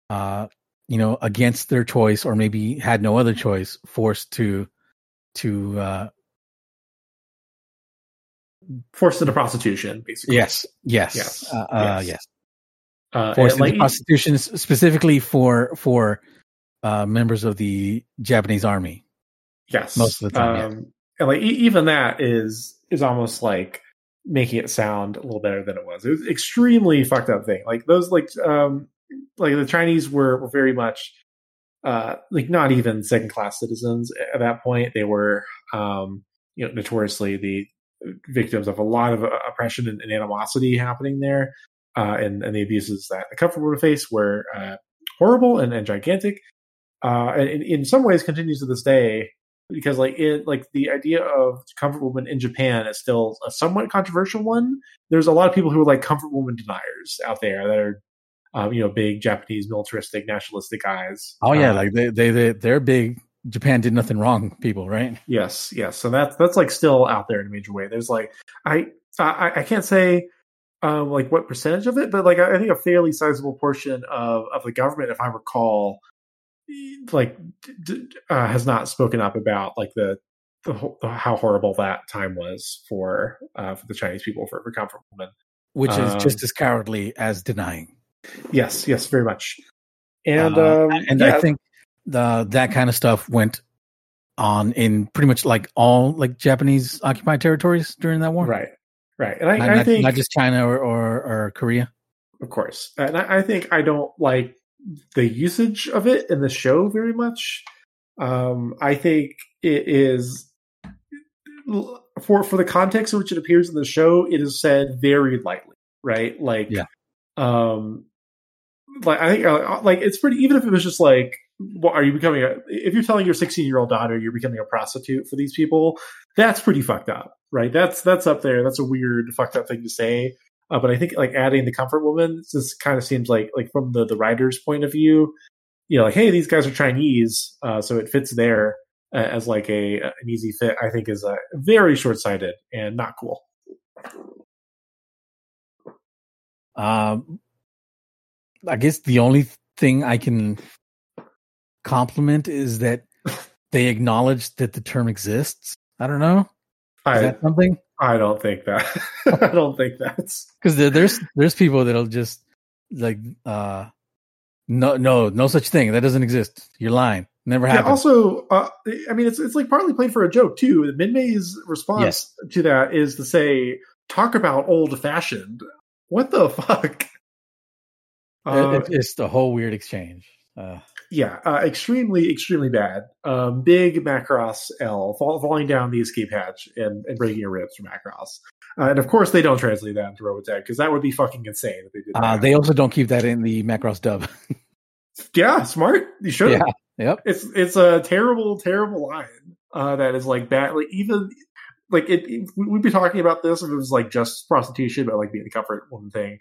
Speaker 3: uh you know against their choice or maybe had no other choice forced to to uh
Speaker 2: Forced into prostitution, basically.
Speaker 3: yes yes
Speaker 2: Yes,
Speaker 3: uh, uh
Speaker 2: yes. Uh,
Speaker 3: forced into prostitution specifically for for uh members of the japanese army
Speaker 2: Yes,
Speaker 3: Most of the time, yeah.
Speaker 2: Um, and like even that is is almost like making it sound a little better than it was. It was extremely fucked up thing. Like those like um like the Chinese were were very much uh like not even second class citizens at that point. They were um you know notoriously the victims of a lot of uh, oppression and, and animosity happening there. Uh, and, and the abuses that the comfort would face were uh, horrible and, and gigantic. Uh, and in, in some ways continues to this day because like it like the idea of comfort woman in Japan is still a somewhat controversial one. There's a lot of people who are like comfort woman deniers out there that are um, you know big Japanese militaristic nationalistic guys.
Speaker 3: oh yeah
Speaker 2: Uh,
Speaker 3: like they, they they they're big japan did nothing wrong people right
Speaker 2: yes, yes. So that's that's like still out there in a major way. There's like I I, I can't say um, like what percentage of it, but like I think a fairly sizable portion of of the government, if I recall, like d- uh, has not spoken up about like the, the whole, how horrible that time was for uh, for the Chinese people for, for comfort women.
Speaker 3: which is
Speaker 2: Um,
Speaker 3: just as cowardly as denying
Speaker 2: Yes, yes, very much. And
Speaker 3: Uh,
Speaker 2: um,
Speaker 3: and
Speaker 2: yeah,
Speaker 3: I think the that kind of stuff went on in pretty much like all like Japanese occupied territories during that war.
Speaker 2: right, right, and I,
Speaker 3: Not,
Speaker 2: I think
Speaker 3: not just China or, or, or Korea.
Speaker 2: of course, and I, I think I don't like the usage of it in the show very much. Um, I think it is for for the context in which it appears in the show, it is said very lightly, right? Like,
Speaker 3: Yeah.
Speaker 2: um, like I think uh, like it's pretty. Even if it was just like, what are you becoming? A, if you're telling your 16 year old daughter you're becoming a prostitute for these people, that's pretty fucked up, right? That's that's up there. That's a weird fucked up thing to say. Uh, but I think like adding the comfort woman just kind of seems like like from the the writer's point of view, you know, like hey, these guys are Chinese, uh, so it fits there uh, as like a an easy fit. I think is uh, very short sighted and not cool.
Speaker 3: Um, I guess the only thing I can compliment is that they acknowledge that the term exists. I don't know. Is
Speaker 2: I
Speaker 3: that something?
Speaker 2: I don't think that. [laughs] I don't think that's
Speaker 3: Because there, there's there's people that'll just like uh no no no such thing that doesn't exist. You're lying. Never
Speaker 2: Yeah,
Speaker 3: happened.
Speaker 2: also, uh, I mean, it's it's like partly played for a joke too. Minmay's response
Speaker 3: Yes.
Speaker 2: to that is to say, "Talk about old fashioned." What the [laughs] fuck? Uh,
Speaker 3: it- it's the whole weird exchange. Uh,
Speaker 2: yeah, uh, extremely, extremely bad. Um, big Macross L fall, falling down the escape hatch and, and breaking your ribs from Macross. Uh, and of course, they don't translate that into Robotech because that would be fucking insane if they did.
Speaker 3: uh, they also don't keep that in the Macross dub. [laughs]
Speaker 2: yeah, smart. You should.
Speaker 3: yeah. Yep.
Speaker 2: it's it's a terrible terrible line uh that is like bad like even like it, it- we'd be talking about this if it was like just prostitution but like being the comfort woman thing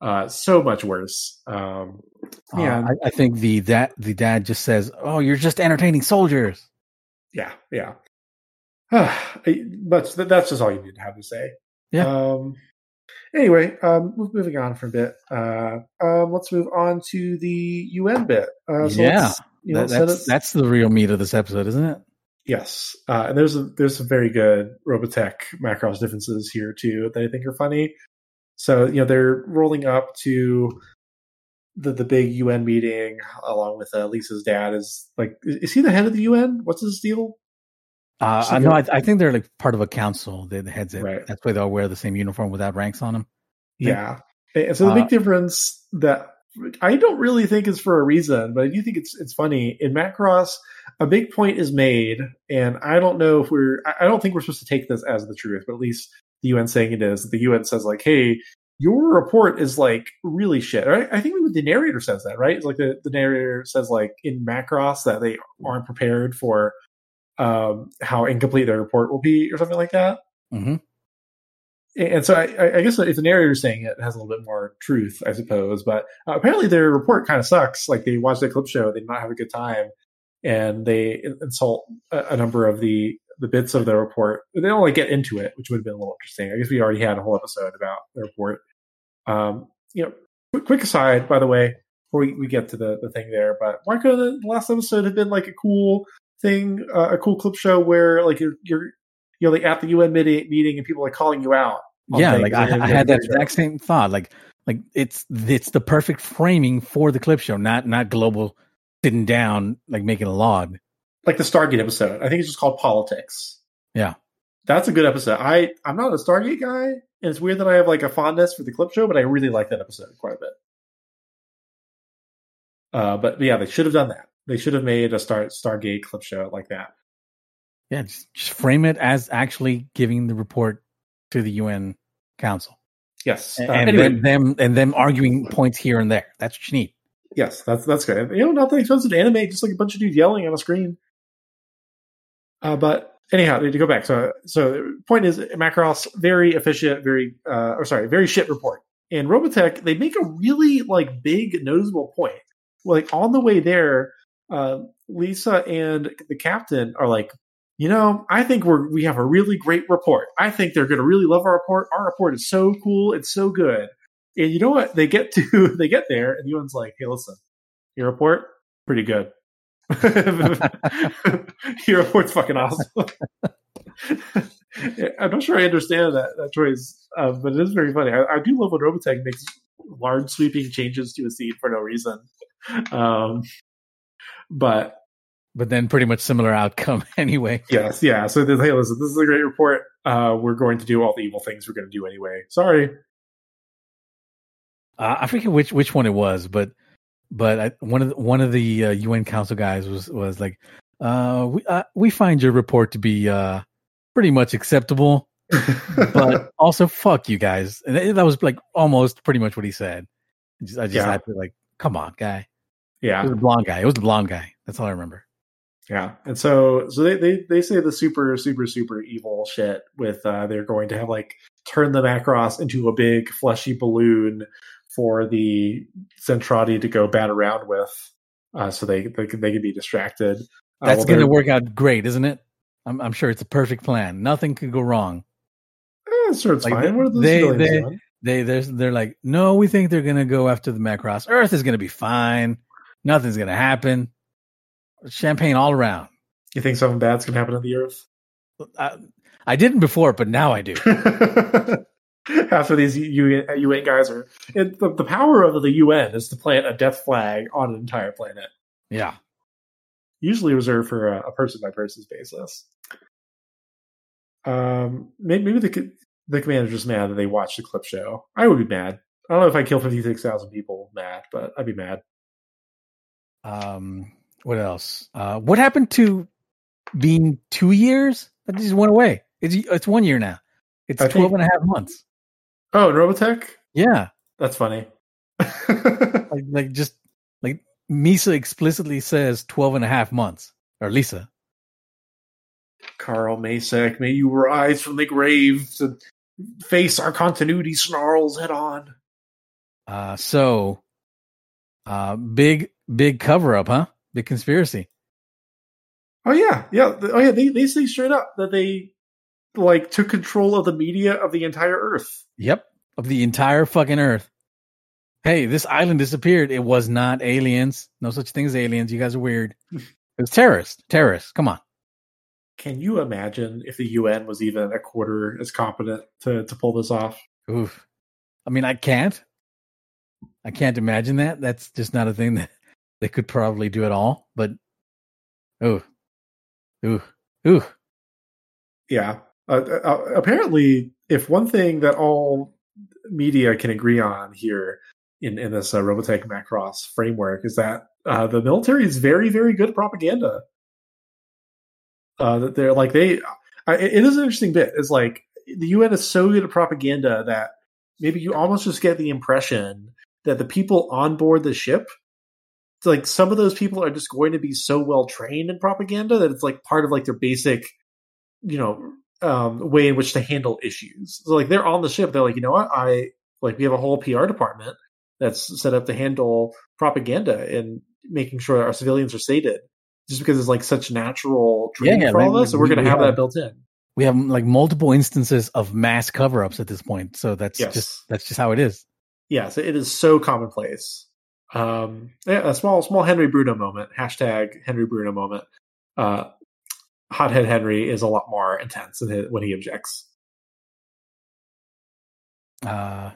Speaker 2: uh so much worse um
Speaker 3: Uh,
Speaker 2: yeah
Speaker 3: I, I think the that the dad just says, "Oh, you're just entertaining soldiers."
Speaker 2: yeah yeah [sighs] but that's just all you need to have to say
Speaker 3: Yeah.
Speaker 2: um anyway um moving on for a bit uh um let's move on to the un bit uh so
Speaker 3: Yeah.
Speaker 2: You know,
Speaker 3: That- that's that's the real meat of this episode, isn't it?
Speaker 2: Yes, uh, and there's a, there's some very good Robotech Macross differences here too that I think are funny. So you know they're rolling up to the the big UN meeting along with uh, Lisa's dad. Is like is, he the head of the UN? What's his deal?
Speaker 3: Uh, I know. I, I think they're like part of a council. They're the heads it.
Speaker 2: Right.
Speaker 3: That's why they all wear the same uniform without ranks on them.
Speaker 2: Yeah, and so the
Speaker 3: Uh,
Speaker 2: big difference that I don't really think is for a reason, but I do think it's it's funny in Macross. A big point is made, and I don't know if we're. I don't think we're supposed to take this as the truth, but at least the UN saying it is. The UN says like, "Hey, your report is like really shit." Right? I think the narrator says that, right? It's like the, the narrator says like in Macross that they aren't prepared for um, how incomplete their report will be, or something like that.
Speaker 3: hmm
Speaker 2: And so I, I- guess if the narrator is saying it, it has a little bit more truth, I suppose. But uh, apparently their report kind of sucks. Like they watched the clip show, they did not have a good time, and they insult a, a number of the the bits of the report. They don't like get into it, which would have been a little interesting. I guess we already had a whole episode about the report. Um, you know, quick, quick aside, by the way, before we, we get to the, the thing there, but why could the last episode have been like a cool thing, uh, a cool clip show where like you're you're you know like at the UN meeting and people are calling you out.
Speaker 3: Yeah, like I, I had that exact same thought. Like, like it's it's the perfect framing for the clip show, not not global sitting down like making a log.
Speaker 2: like the Stargate episode. I think it's just called Politics.
Speaker 3: Yeah.
Speaker 2: That's a good episode. I I'm not a Stargate guy, and it's weird that I have like a fondness for the clip show, but I really like that episode quite a bit. Uh, but yeah, they should have done that. They should have made a Star Stargate clip show like that.
Speaker 3: Yeah, just, just frame it as actually giving the report to the UN Council,
Speaker 2: Yes. Uh,
Speaker 3: and
Speaker 2: anyway,
Speaker 3: then them and them arguing points here and there. That's what you need.
Speaker 2: yes, that's that's good. You know, not that expensive to animate, just like a bunch of dudes yelling on a screen. Uh, but anyhow, to go back. So, so the point is, Macross very efficient, very uh, or sorry, very shit report. In Robotech, they make a really like big noticeable point. Like on the way there, uh, Lisa and the captain are like, you know, I think we're we have a really great report. I think they're going to really love our report. Our report is so cool. It's so good. And you know what? They get to [laughs] they get there, and the UN's like, "Hey, listen, your report pretty good. [laughs] your report's fucking awesome." [laughs] I'm not sure I understand that, that choice, uh, but it is very funny. I, I do love when Robotech makes large sweeping changes to a scene for no reason. Um, but
Speaker 3: But then pretty much similar outcome [laughs] anyway.
Speaker 2: yes, yeah. So hey, listen, this is a great report. Uh, we're going to do all the evil things we're going to do anyway. Sorry.
Speaker 3: Uh, I forget which which one it was, but but I, one of the, one of the uh, UN Council guys was was like, uh, we uh, we find your report to be uh, pretty much acceptable, [laughs] but also fuck you guys, and that that was like almost pretty much what he said. I just, I just
Speaker 2: Yeah.
Speaker 3: had to like, come on, guy.
Speaker 2: Yeah, it
Speaker 3: was the blonde guy. It was the blonde guy. That's all I remember.
Speaker 2: Yeah, and so so they, they they say the super super super evil shit with uh, they're going to have like turn the Macross into a big fleshy balloon for the Zentradi to go bat around with, uh, so they they can, they can be distracted. Uh,
Speaker 3: That's
Speaker 2: well,
Speaker 3: going to work out great, isn't it? I'm, I'm sure it's a perfect plan. Nothing could go wrong.
Speaker 2: Eh, sure, it's
Speaker 3: Like,
Speaker 2: fine. What are those
Speaker 3: they, they, they, they're, they're like, no, we think they're going to go after the Macross. Earth is going to be fine. Nothing's going to happen. Champagne all around.
Speaker 2: You think something bad's gonna happen to the Earth?
Speaker 3: I, I didn't before, but now I do. [laughs] [laughs]
Speaker 2: After these UN, UN guys are, it, the, the power of the UN is to plant a death flag on an entire planet.
Speaker 3: Yeah.
Speaker 2: usually reserved for a, a person by person basis. Um, maybe, maybe the the commander's just mad that they watched the clip show. I would be mad. I don't know if I kill fifty six thousand people, mad, but I'd be mad.
Speaker 3: Um, what else? Uh, what happened to being two years? That just went away. It's it's one year now. It's
Speaker 2: I
Speaker 3: 12
Speaker 2: think-
Speaker 3: and a half months.
Speaker 2: Oh, Robotech,
Speaker 3: Yeah.
Speaker 2: that's funny. [laughs]
Speaker 3: Like, like just like Misa explicitly says 12 and a half months or Lisa.
Speaker 2: Carl Macek, may you rise from the grave to face our continuity snarls head on.
Speaker 3: Uh, so, uh, big, big cover up, huh? Big conspiracy.
Speaker 2: Oh yeah, yeah. Oh yeah. They they say straight up that they like took control of the media of the entire Earth.
Speaker 3: Yep. Of the entire fucking earth. Hey, this island disappeared. It was not aliens. No such thing as aliens. You guys are weird. [laughs] It was terrorists. Terrorists. Come on.
Speaker 2: Can you imagine if the UN was even a quarter as competent to, to pull this off?
Speaker 3: Oof. I mean, I can't. I can't imagine that. That's just not a thing that they could probably do at all. But, ooh, ooh, ooh.
Speaker 2: Yeah. Uh, uh, apparently, if one thing that all media can agree on here in, in this uh, Robotech Macross framework is that uh, the military is very, very good at propaganda. Uh, that they're like they, it is an interesting bit. It's like the UN is so good at propaganda that maybe you almost just get the impression that the people on board the ship, like some of those people are just going to be so well trained in propaganda that it's like part of like their basic, you know, um, way in which to handle issues. So like they're on the ship, they're like, you know what, I like we have a whole PR department that's set up to handle propaganda and making sure our civilians are sated. Just because it's like such natural training
Speaker 3: yeah,
Speaker 2: for all
Speaker 3: like,
Speaker 2: this, so we're going to have that built in.
Speaker 3: We have like multiple instances of mass cover ups at this point. So that's
Speaker 2: Yes.
Speaker 3: just, that's just how it is.
Speaker 2: yeah, so it is so commonplace. Um, yeah, a small, small Henry Bruno moment. Hashtag Henry Bruno moment. Uh, Hothead Henry is a lot more intense when he objects.
Speaker 3: uh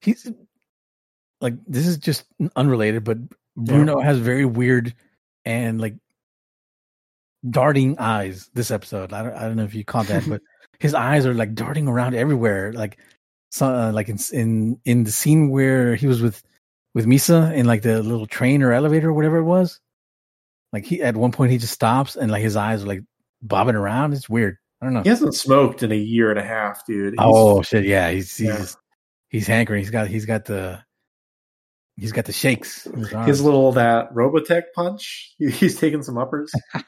Speaker 3: he's like this is just unrelated but bruno has very weird and like darting eyes this episode. I don't, I don't know if you caught that but [laughs] his eyes are like darting around everywhere like so uh, like in in in the scene where he was with with misa in like the little train or elevator or whatever it was. Like he at one point he just stops and like his eyes are like bobbing around it's weird i don't know
Speaker 2: He hasn't smoked in a year and a half, dude. He's-
Speaker 3: Oh shit! Yeah, he's he's
Speaker 2: Yeah.
Speaker 3: he's hankering. He's got he's got the he's got the shakes. his
Speaker 2: his little that Robotech punch. [laughs] He, he's taking some uppers. [laughs]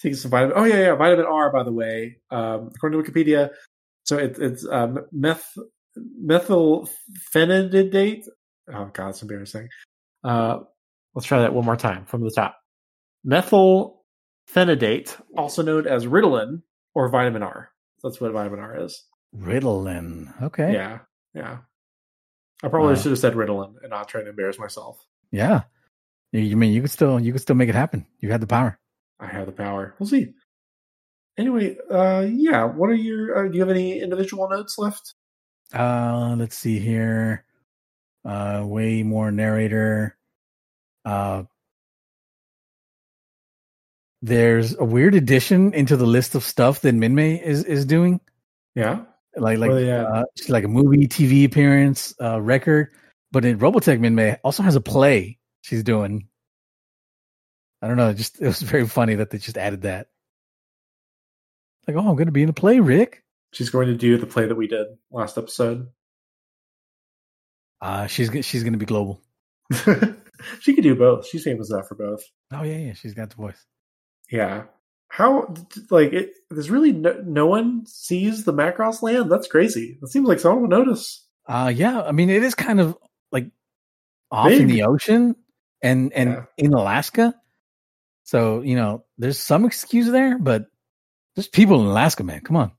Speaker 2: taking some vitamin. Oh yeah, yeah, vitamin R. By the way, um, according to Wikipedia, so it, it's um, meth methylphenidate. Oh god, it's embarrassing. Uh, let's try that one more time from the top. Methylphenidate, also known as Ritalin or vitamin R. That's what vitamin R is.
Speaker 3: Ritalin. Okay.
Speaker 2: Yeah, yeah. I probably
Speaker 3: Wow.
Speaker 2: should have said Ritalin and not try to embarrass myself.
Speaker 3: Yeah. You, you mean you could still you could still make it happen? You had the power.
Speaker 2: I have the power. We'll see. Anyway, uh, yeah. What are your? Uh, do you have any individual notes left?
Speaker 3: Uh, let's see here. Uh, way more narrator. Uh, there's a weird addition into the list of stuff that Minmay is is doing.
Speaker 2: Yeah.
Speaker 3: like like
Speaker 2: they at?
Speaker 3: uh, like a movie, TV appearance, uh, record. But in Robotech, Minmay also has a play she's doing. I don't know. Just it was very funny that they just added that. Like, oh, I'm going to be in a play, Rick.
Speaker 2: She's going to do the play that we did last episode.
Speaker 3: Uh, she's she's going to be global. [laughs]
Speaker 2: she could do both. She's famous enough for both.
Speaker 3: Oh yeah, yeah, she's got the voice.
Speaker 2: Yeah. How like it? There's really no, no one sees the Macross land. That's crazy. It seems like someone would notice.
Speaker 3: Uh, yeah. I mean, it is kind of like off in the ocean and and
Speaker 2: Yeah.
Speaker 3: in Alaska. So you know, there's some excuse there, but there's people in Alaska, man. Come on.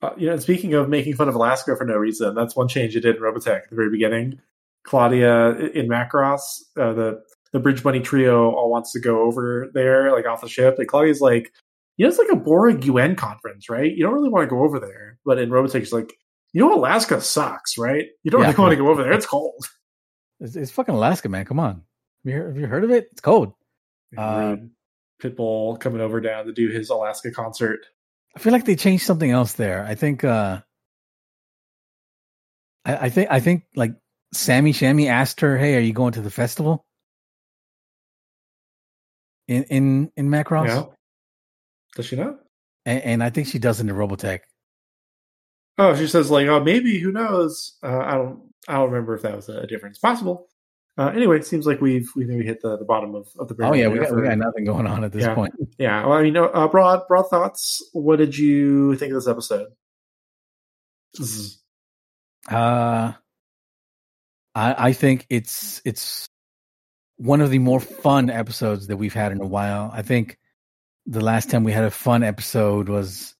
Speaker 2: Uh, you know, speaking of making fun of Alaska for no reason, that's one change you did in Robotech at the very beginning. Claudia in Macross, uh, the the Bridge Bunny trio all wants to go over there, like off the ship. And Claudia's like, you know, it's like a boring UN conference, right? You don't really want to go over there. But in Robotech, she's like, you know, Alaska sucks, right? You don't
Speaker 3: Yeah.
Speaker 2: really want to go over there. It's cold. [laughs]
Speaker 3: It's, it's fucking Alaska, man. Come on. Have you, heard, have you heard of it? It's cold. Uh,
Speaker 2: Pitbull coming over down to do his Alaska concert.
Speaker 3: I feel like they changed something else there. I think. uh I, I think. I think like Sammy Shammy asked her, "Hey, are you going to the festival?" In in in Macross,
Speaker 2: Yeah. Does she not?
Speaker 3: and, and I think she does in the Robotech.
Speaker 2: Oh, she says like, oh, maybe who knows? Uh, I don't, I don't remember if that was a difference. Possible. Uh, anyway, it seems like we've we maybe hit the, the bottom of, of the.
Speaker 3: Oh yeah, we got, we got nothing going on at this
Speaker 2: Yeah.
Speaker 3: point.
Speaker 2: Yeah, well, I mean, uh, broad broad thoughts. What did you think of this episode?
Speaker 3: Uh, I I think it's it's one of the more fun episodes that we've had in a while. I think the last time we had a fun episode was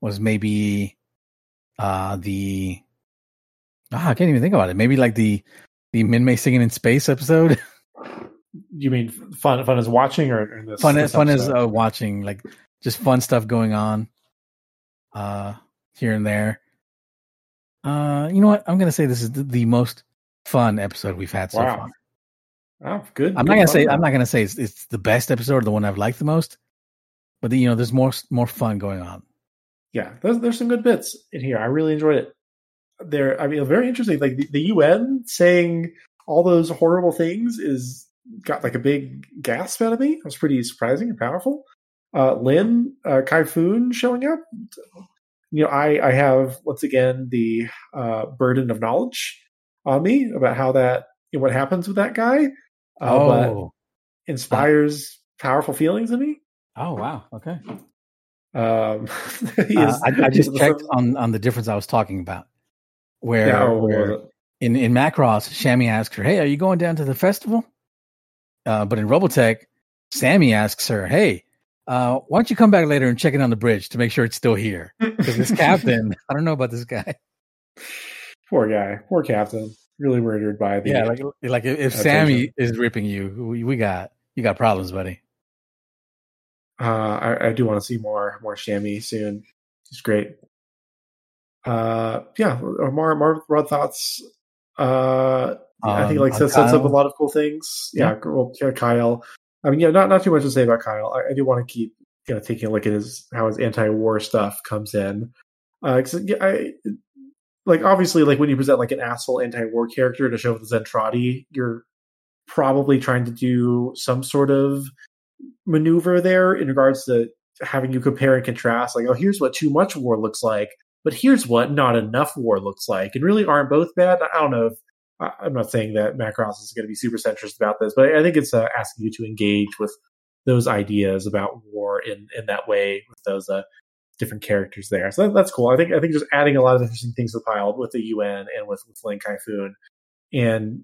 Speaker 3: was maybe uh the ah, I can't even think about it. Maybe like the the Minmay singing in space episode. [laughs]
Speaker 2: You mean fun? Fun is watching, or, this?
Speaker 3: fun,
Speaker 2: this
Speaker 3: fun
Speaker 2: episode?
Speaker 3: uh, watching like just fun stuff going on, uh, here and there. Uh, you know what? I'm gonna say this is the, the most fun episode we've had so
Speaker 2: Wow.
Speaker 3: far.
Speaker 2: Oh, good.
Speaker 3: I'm
Speaker 2: good
Speaker 3: not gonna say. I'm not gonna say it's, it's the best episode or the one I've liked the most, but you know, there's more more fun going on.
Speaker 2: yeah, there's, there's some good bits in here. I really enjoyed it. There, I mean, very interesting. Like the, the UN saying all those horrible things is got like a big gasp out of me. It was pretty surprising and powerful. Uh, Lynn uh, Kaifun showing up. You know, I I have once again the uh, burden of knowledge on me about how that you know, what happens with that guy. Uh,
Speaker 3: oh,
Speaker 2: inspires powerful feelings in me.
Speaker 3: oh wow, okay.
Speaker 2: Um, [laughs] he
Speaker 3: Uh, I, I [laughs] just checked on on the difference I was talking about, where,
Speaker 2: Yeah,
Speaker 3: where
Speaker 2: uh,
Speaker 3: in in Macross, Shammy asks her, "Hey, are you going down to the festival?" Uh, but in Robotech, Sammy asks her, "Hey, uh, why don't you come back later and check it on the bridge to make sure it's still here?" Because this [laughs] captain, I don't know about this guy.
Speaker 2: poor guy, poor captain, really murdered by the
Speaker 3: Yeah, like like if, if Sammy is ripping you, we, we got you got problems, buddy.
Speaker 2: Uh, I, I do want to see more more Shammy soon. He's great. Uh, yeah, or more more broad thoughts. Uh, I think
Speaker 3: Um,
Speaker 2: like sets, sets up a lot of cool things. Yeah, well, yeah, Kyle. I mean, yeah, not not too much to say about Kyle. I, I do want to keep you know taking a look at his how his anti-war stuff comes in. Uh, 'cause, yeah, I like obviously like when you present like an asshole anti-war character to show the Zentradi, you're probably trying to do some sort of maneuver there in regards to having you compare and contrast. Like, oh, here's what too much war looks like, but here's what not enough war looks like, and really aren't both bad. I don't know if I'm not saying that Macross is going to be super centrist about this, but I think it's uh, asking you to engage with those ideas about war in in that way with those uh, different characters there. So that, that's cool. I think I think just adding a lot of interesting things to the pile with the UN and with with Lynn Kaifun, and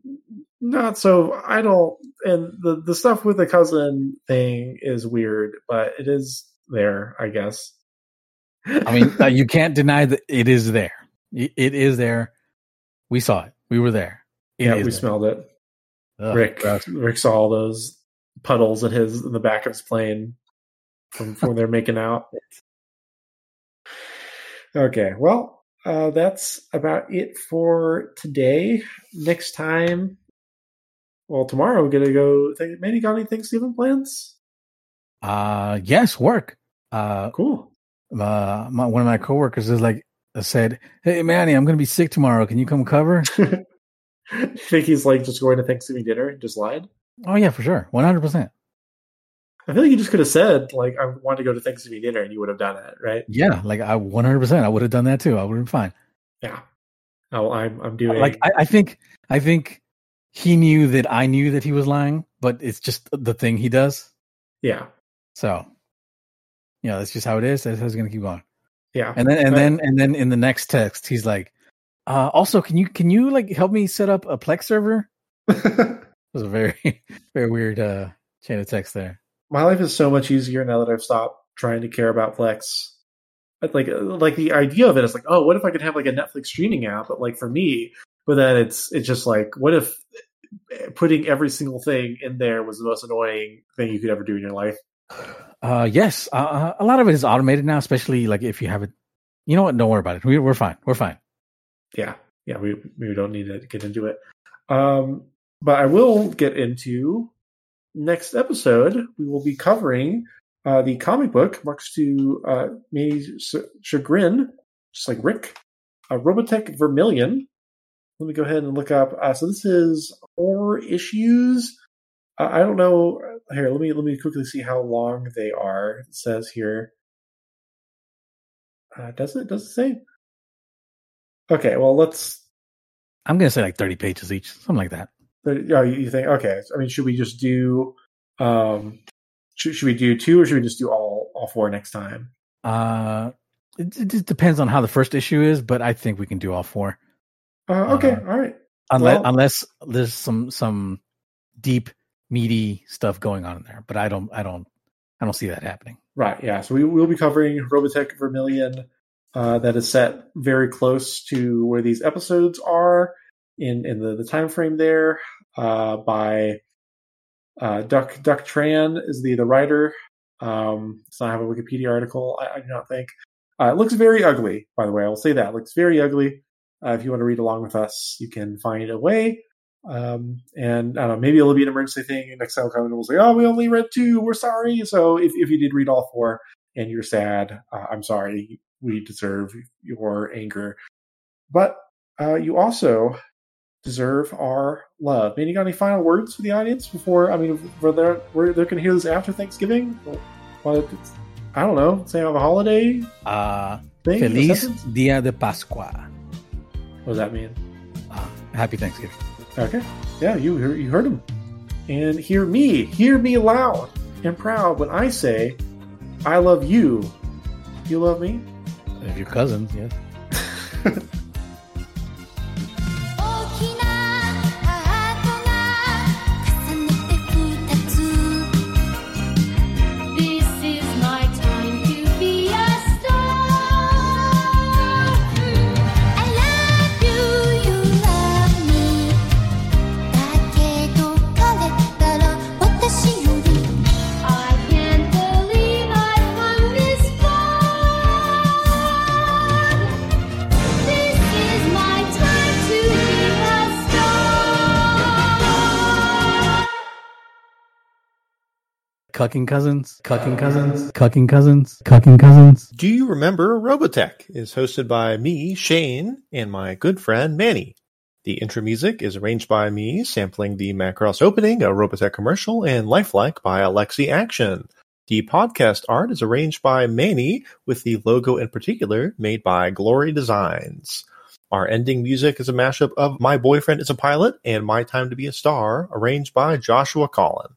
Speaker 2: not so I don't. And the the stuff with the cousin thing is weird, but it is there, I guess.
Speaker 3: I mean, [laughs] uh, you can't deny that it is there. It is there. We saw it. We were there. It
Speaker 2: yeah, we
Speaker 3: there.
Speaker 2: smelled it.
Speaker 3: Ugh,
Speaker 2: Rick
Speaker 3: gross.
Speaker 2: Rick saw all those puddles in his in the back of his plane from from when they're making out. [laughs] Okay, well, uh, that's about it for today. Next time, well, tomorrow we're gonna go. Think, Manny got any Thanksgiving plans?
Speaker 3: Uh yes, work. Uh,
Speaker 2: Cool.
Speaker 3: uh my, one of my coworkers is like said, "Hey Manny, I'm going to be sick tomorrow. Can you come cover?" [laughs]
Speaker 2: think he's like just going to Thanksgiving dinner and just lied.
Speaker 3: oh yeah, for sure, one hundred percent.
Speaker 2: I feel like you just could have said like I want to go to Thanksgiving dinner and you would have done it, right?
Speaker 3: Yeah, like I one hundred percent. I would have done that too. I would have been fine.
Speaker 2: Yeah. Oh, I'm I'm doing
Speaker 3: Like I, I think I think he knew that I knew that he was lying, but it's just the thing he does.
Speaker 2: yeah
Speaker 3: So, yeah, that's just how it is. That's how it's going to keep going.
Speaker 2: yeah.
Speaker 3: And then and
Speaker 2: But-
Speaker 3: then and then in the next text, he's like, uh, "Also, can you can you like help me set up a Plex server?" [laughs] It was a very [laughs] very weird uh, chain of text there.
Speaker 2: My life is so much easier now that I've stopped trying to care about Plex. But, Like like the idea of it is like, oh, what if I could have like a Netflix streaming app? But like for me, but then it's it's just like, what if putting every single thing in there was the most annoying thing you could ever do in your life?
Speaker 3: Uh, yes, uh, a lot of it is automated now, especially like if you have it. You know what? Don't worry about it. We, we're fine. We're fine.
Speaker 2: yeah, yeah, we we don't need to get into it. Um, but I will get into next episode. We will be covering uh, the comic book, much to uh, Manny's chagrin, just like Rick, uh, Robotech Vermilion. Let me go ahead and look up. Uh, so this is four issues. Uh, I don't know. Here, let me let me quickly see how long they are. It says here. Uh, does it? Does it say? Okay, well let's
Speaker 3: I'm gonna say like 30 pages each, something like that.
Speaker 2: But you you think okay? I mean, should we just do? Um, should, should we do two, or should we just do all all four next time?
Speaker 3: Uh, it, it just depends on how the first issue is, but I think we can do all four,
Speaker 2: Uh, okay,
Speaker 3: Uh,
Speaker 2: all right.
Speaker 3: unless
Speaker 2: Well-
Speaker 3: unless there's some some deep meaty stuff going on in there. But I don't I don't I don't see that happening.
Speaker 2: Right, yeah. So we will be covering Robotech Vermilion. Uh, that is set very close to where these episodes are. in in the, the time frame there uh, by uh, Duck Duck Tran is the the writer. Um, it's not have a Wikipedia article. I, I do not think. Uh, it looks very ugly, by the way. I will say that it looks very ugly. Uh, if you want to read along with us, you can find a way. Um, and I don't know, maybe it'll be an emergency thing. Next time we'll we'll say, "Oh, we only read two. We're sorry." So if if you did read all four and you're sad, uh, I'm sorry. We deserve your anger, but uh, you also deserve our love. Man, you got any final words for the audience before? I mean, where they're they're going to hear this after Thanksgiving? Well, it's, I don't know. Say on the holiday
Speaker 1: Uh,
Speaker 2: thing.
Speaker 1: Feliz? Dia de Pascua.
Speaker 2: What does that mean?
Speaker 1: Uh, happy Thanksgiving.
Speaker 2: Okay. Yeah, you heard- you heard him. And hear me, hear me loud and proud when I say, "I love you." You love me.
Speaker 1: If you're cousins, yes. [laughs] Cucking cousins, cucking cousins, cucking cousins, cucking cousins.
Speaker 7: Do you remember Robotech is hosted by me, Shane, and my good friend Manny. The intro music is arranged by me, sampling the Macross opening, a Robotech commercial, and Lifelike by Alexi Action. The podcast art is arranged by Manny, with the logo in particular made by Glory Designs. Our ending music is a mashup of My Boyfriend is a Pilot and My Time to Be a Star, arranged by Joshua Collin.